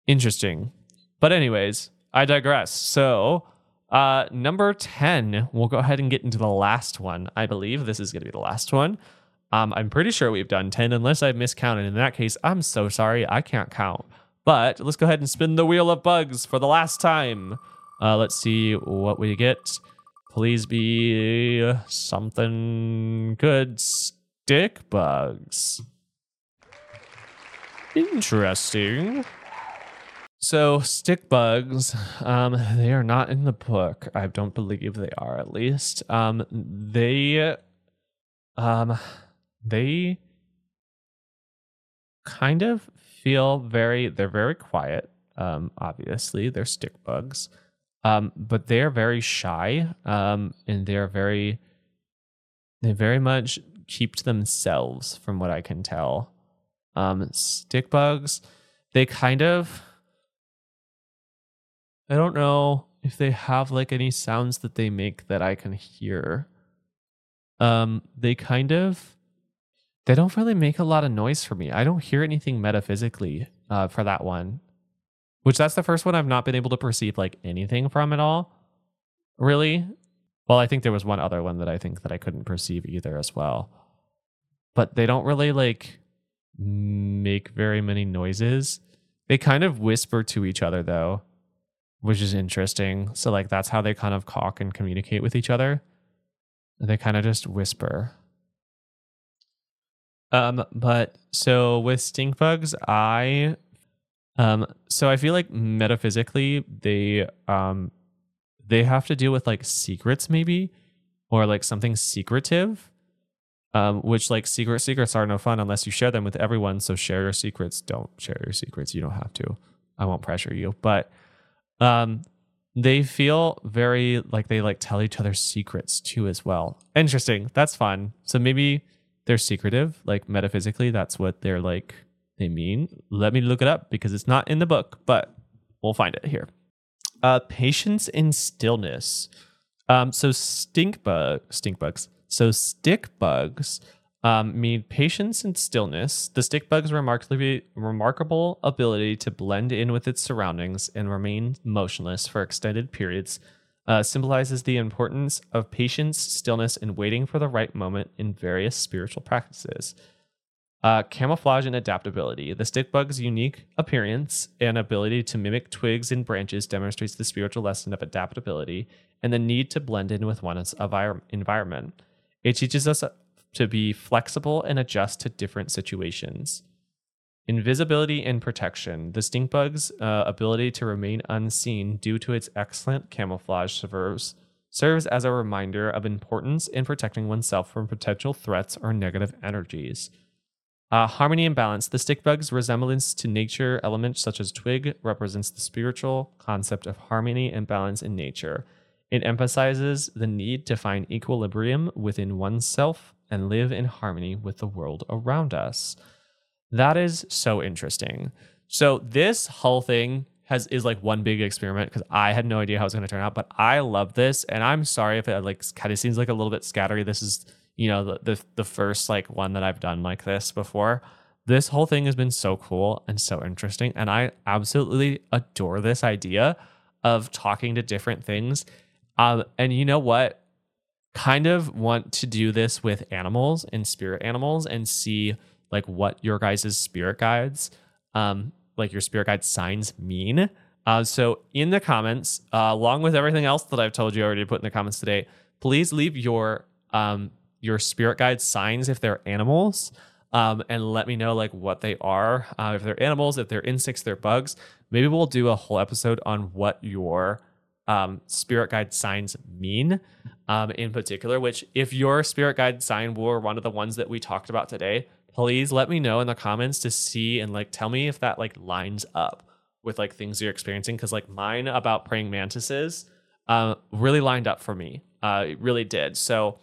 Interesting. But anyways, I digress. So, uh number 10, we'll go ahead and get into the last one. I believe this is going to be the last one. Um I'm pretty sure we've done 10 unless I've miscounted. In that case, I'm so sorry. I can't count. But let's go ahead and spin the wheel of bugs for the last time. Uh, let's see what we get. Please be something good. Stick bugs. Interesting. So stick bugs, um, they are not in the book. I don't believe they are, at least. Um, they, um, they kind of feel very. They're very quiet. Um, obviously, they're stick bugs, um, but they're very shy. Um, and they're very. They very much keep to themselves, from what I can tell. Um, stick bugs, they kind of I don't know if they have like any sounds that they make that I can hear. Um, they kind of they don't really make a lot of noise for me. I don't hear anything metaphysically uh, for that one, which that's the first one I've not been able to perceive like anything from at all. Really, well, I think there was one other one that I think that I couldn't perceive either as well. But they don't really like make very many noises. They kind of whisper to each other though which is interesting. So like that's how they kind of talk and communicate with each other. They kind of just whisper. Um, but so with stink bugs, I um so I feel like metaphysically they um they have to deal with like secrets maybe or like something secretive. Um, which like secret secrets are no fun unless you share them with everyone. So share your secrets. Don't share your secrets. You don't have to. I won't pressure you. But um, they feel very like they like tell each other secrets too as well. Interesting. That's fun. So maybe they're secretive, like metaphysically, that's what they're like they mean. Let me look it up because it's not in the book, but we'll find it here. Uh, patience in stillness. Um, so stink bug, stink bugs. So stick bugs um, mean patience and stillness. The stick bug's remarkably remarkable ability to blend in with its surroundings and remain motionless for extended periods uh, symbolizes the importance of patience, stillness, and waiting for the right moment in various spiritual practices. Uh, camouflage and adaptability. The stick bug's unique appearance and ability to mimic twigs and branches demonstrates the spiritual lesson of adaptability and the need to blend in with one's environment. It teaches us to be flexible and adjust to different situations. Invisibility and protection. The stink bug's uh, ability to remain unseen due to its excellent camouflage serves, serves as a reminder of importance in protecting oneself from potential threats or negative energies. Uh, harmony and balance. The stick bug's resemblance to nature elements such as twig represents the spiritual concept of harmony and balance in nature. It emphasizes the need to find equilibrium within oneself and live in harmony with the world around us. That is so interesting. So this whole thing has is like one big experiment because I had no idea how it's going to turn out, but I love this, and I'm sorry if it like kind of seems like a little bit scattery. This is you know the, the the first like one that I've done like this before. This whole thing has been so cool and so interesting, and I absolutely adore this idea of talking to different things. Um, and you know what? kind of want to do this with animals and spirit animals and see like what your guys' spirit guides, um, like your spirit guide signs mean. Uh, so in the comments, uh, along with everything else that I've told you already to put in the comments today, please leave your um, your spirit guide signs if they're animals. Um, and let me know like what they are. Uh, if they're animals, if they're insects, they're bugs. Maybe we'll do a whole episode on what your um, spirit guide signs mean um, in particular, which if your spirit guide sign were one of the ones that we talked about today, please let me know in the comments to see and like tell me if that like lines up with like things you're experiencing. Cause like mine about praying mantises uh, really lined up for me. Uh, it really did. So,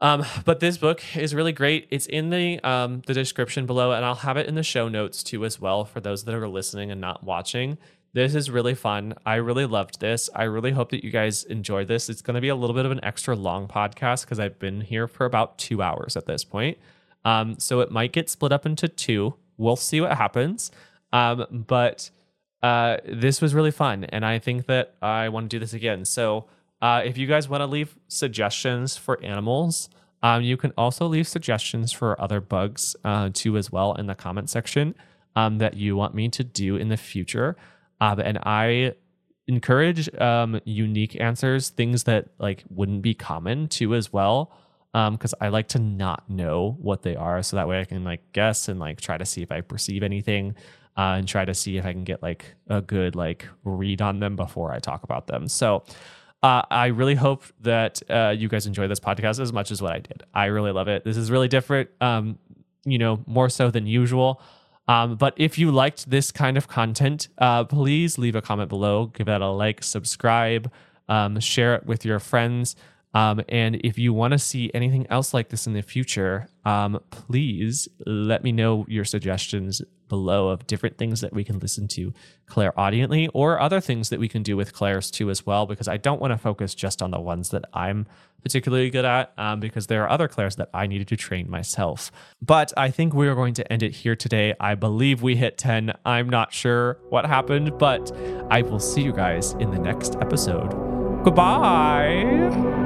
um, but this book is really great. It's in the um, the description below, and I'll have it in the show notes too as well for those that are listening and not watching. This is really fun. I really loved this. I really hope that you guys enjoy this. It's going to be a little bit of an extra long podcast because I've been here for about two hours at this point. Um, so it might get split up into two. We'll see what happens. Um, but uh, this was really fun. And I think that I want to do this again. So uh, if you guys want to leave suggestions for animals, um, you can also leave suggestions for other bugs uh, too as well in the comment section. um, that you want me to do in the future. Um, and I encourage um, unique answers, things that like wouldn't be common too as well. Because I like to not know what they are, so that way I can like guess and like try to see if I perceive anything, uh, and try to see if I can get like a good like read on them before I talk about them. So uh, I really hope that uh, you guys enjoy this podcast as much as what I did. I really love it. This is really different, um, you know, more so than usual. Um, but if you liked this kind of content, uh, please leave a comment below, give that a like, subscribe, um, share it with your friends. Um, and if you want to see anything else like this in the future, um, please let me know your suggestions below of different things that we can listen to clair clairaudiently or other things that we can do with clairs too as well, because I don't want to focus just on the ones that I'm particularly good at, um, because there are other clairs that I needed to train myself. But I think we are going to end it here today. I believe we hit 10. I'm not sure what happened, but I will see you guys in the next episode. Goodbye.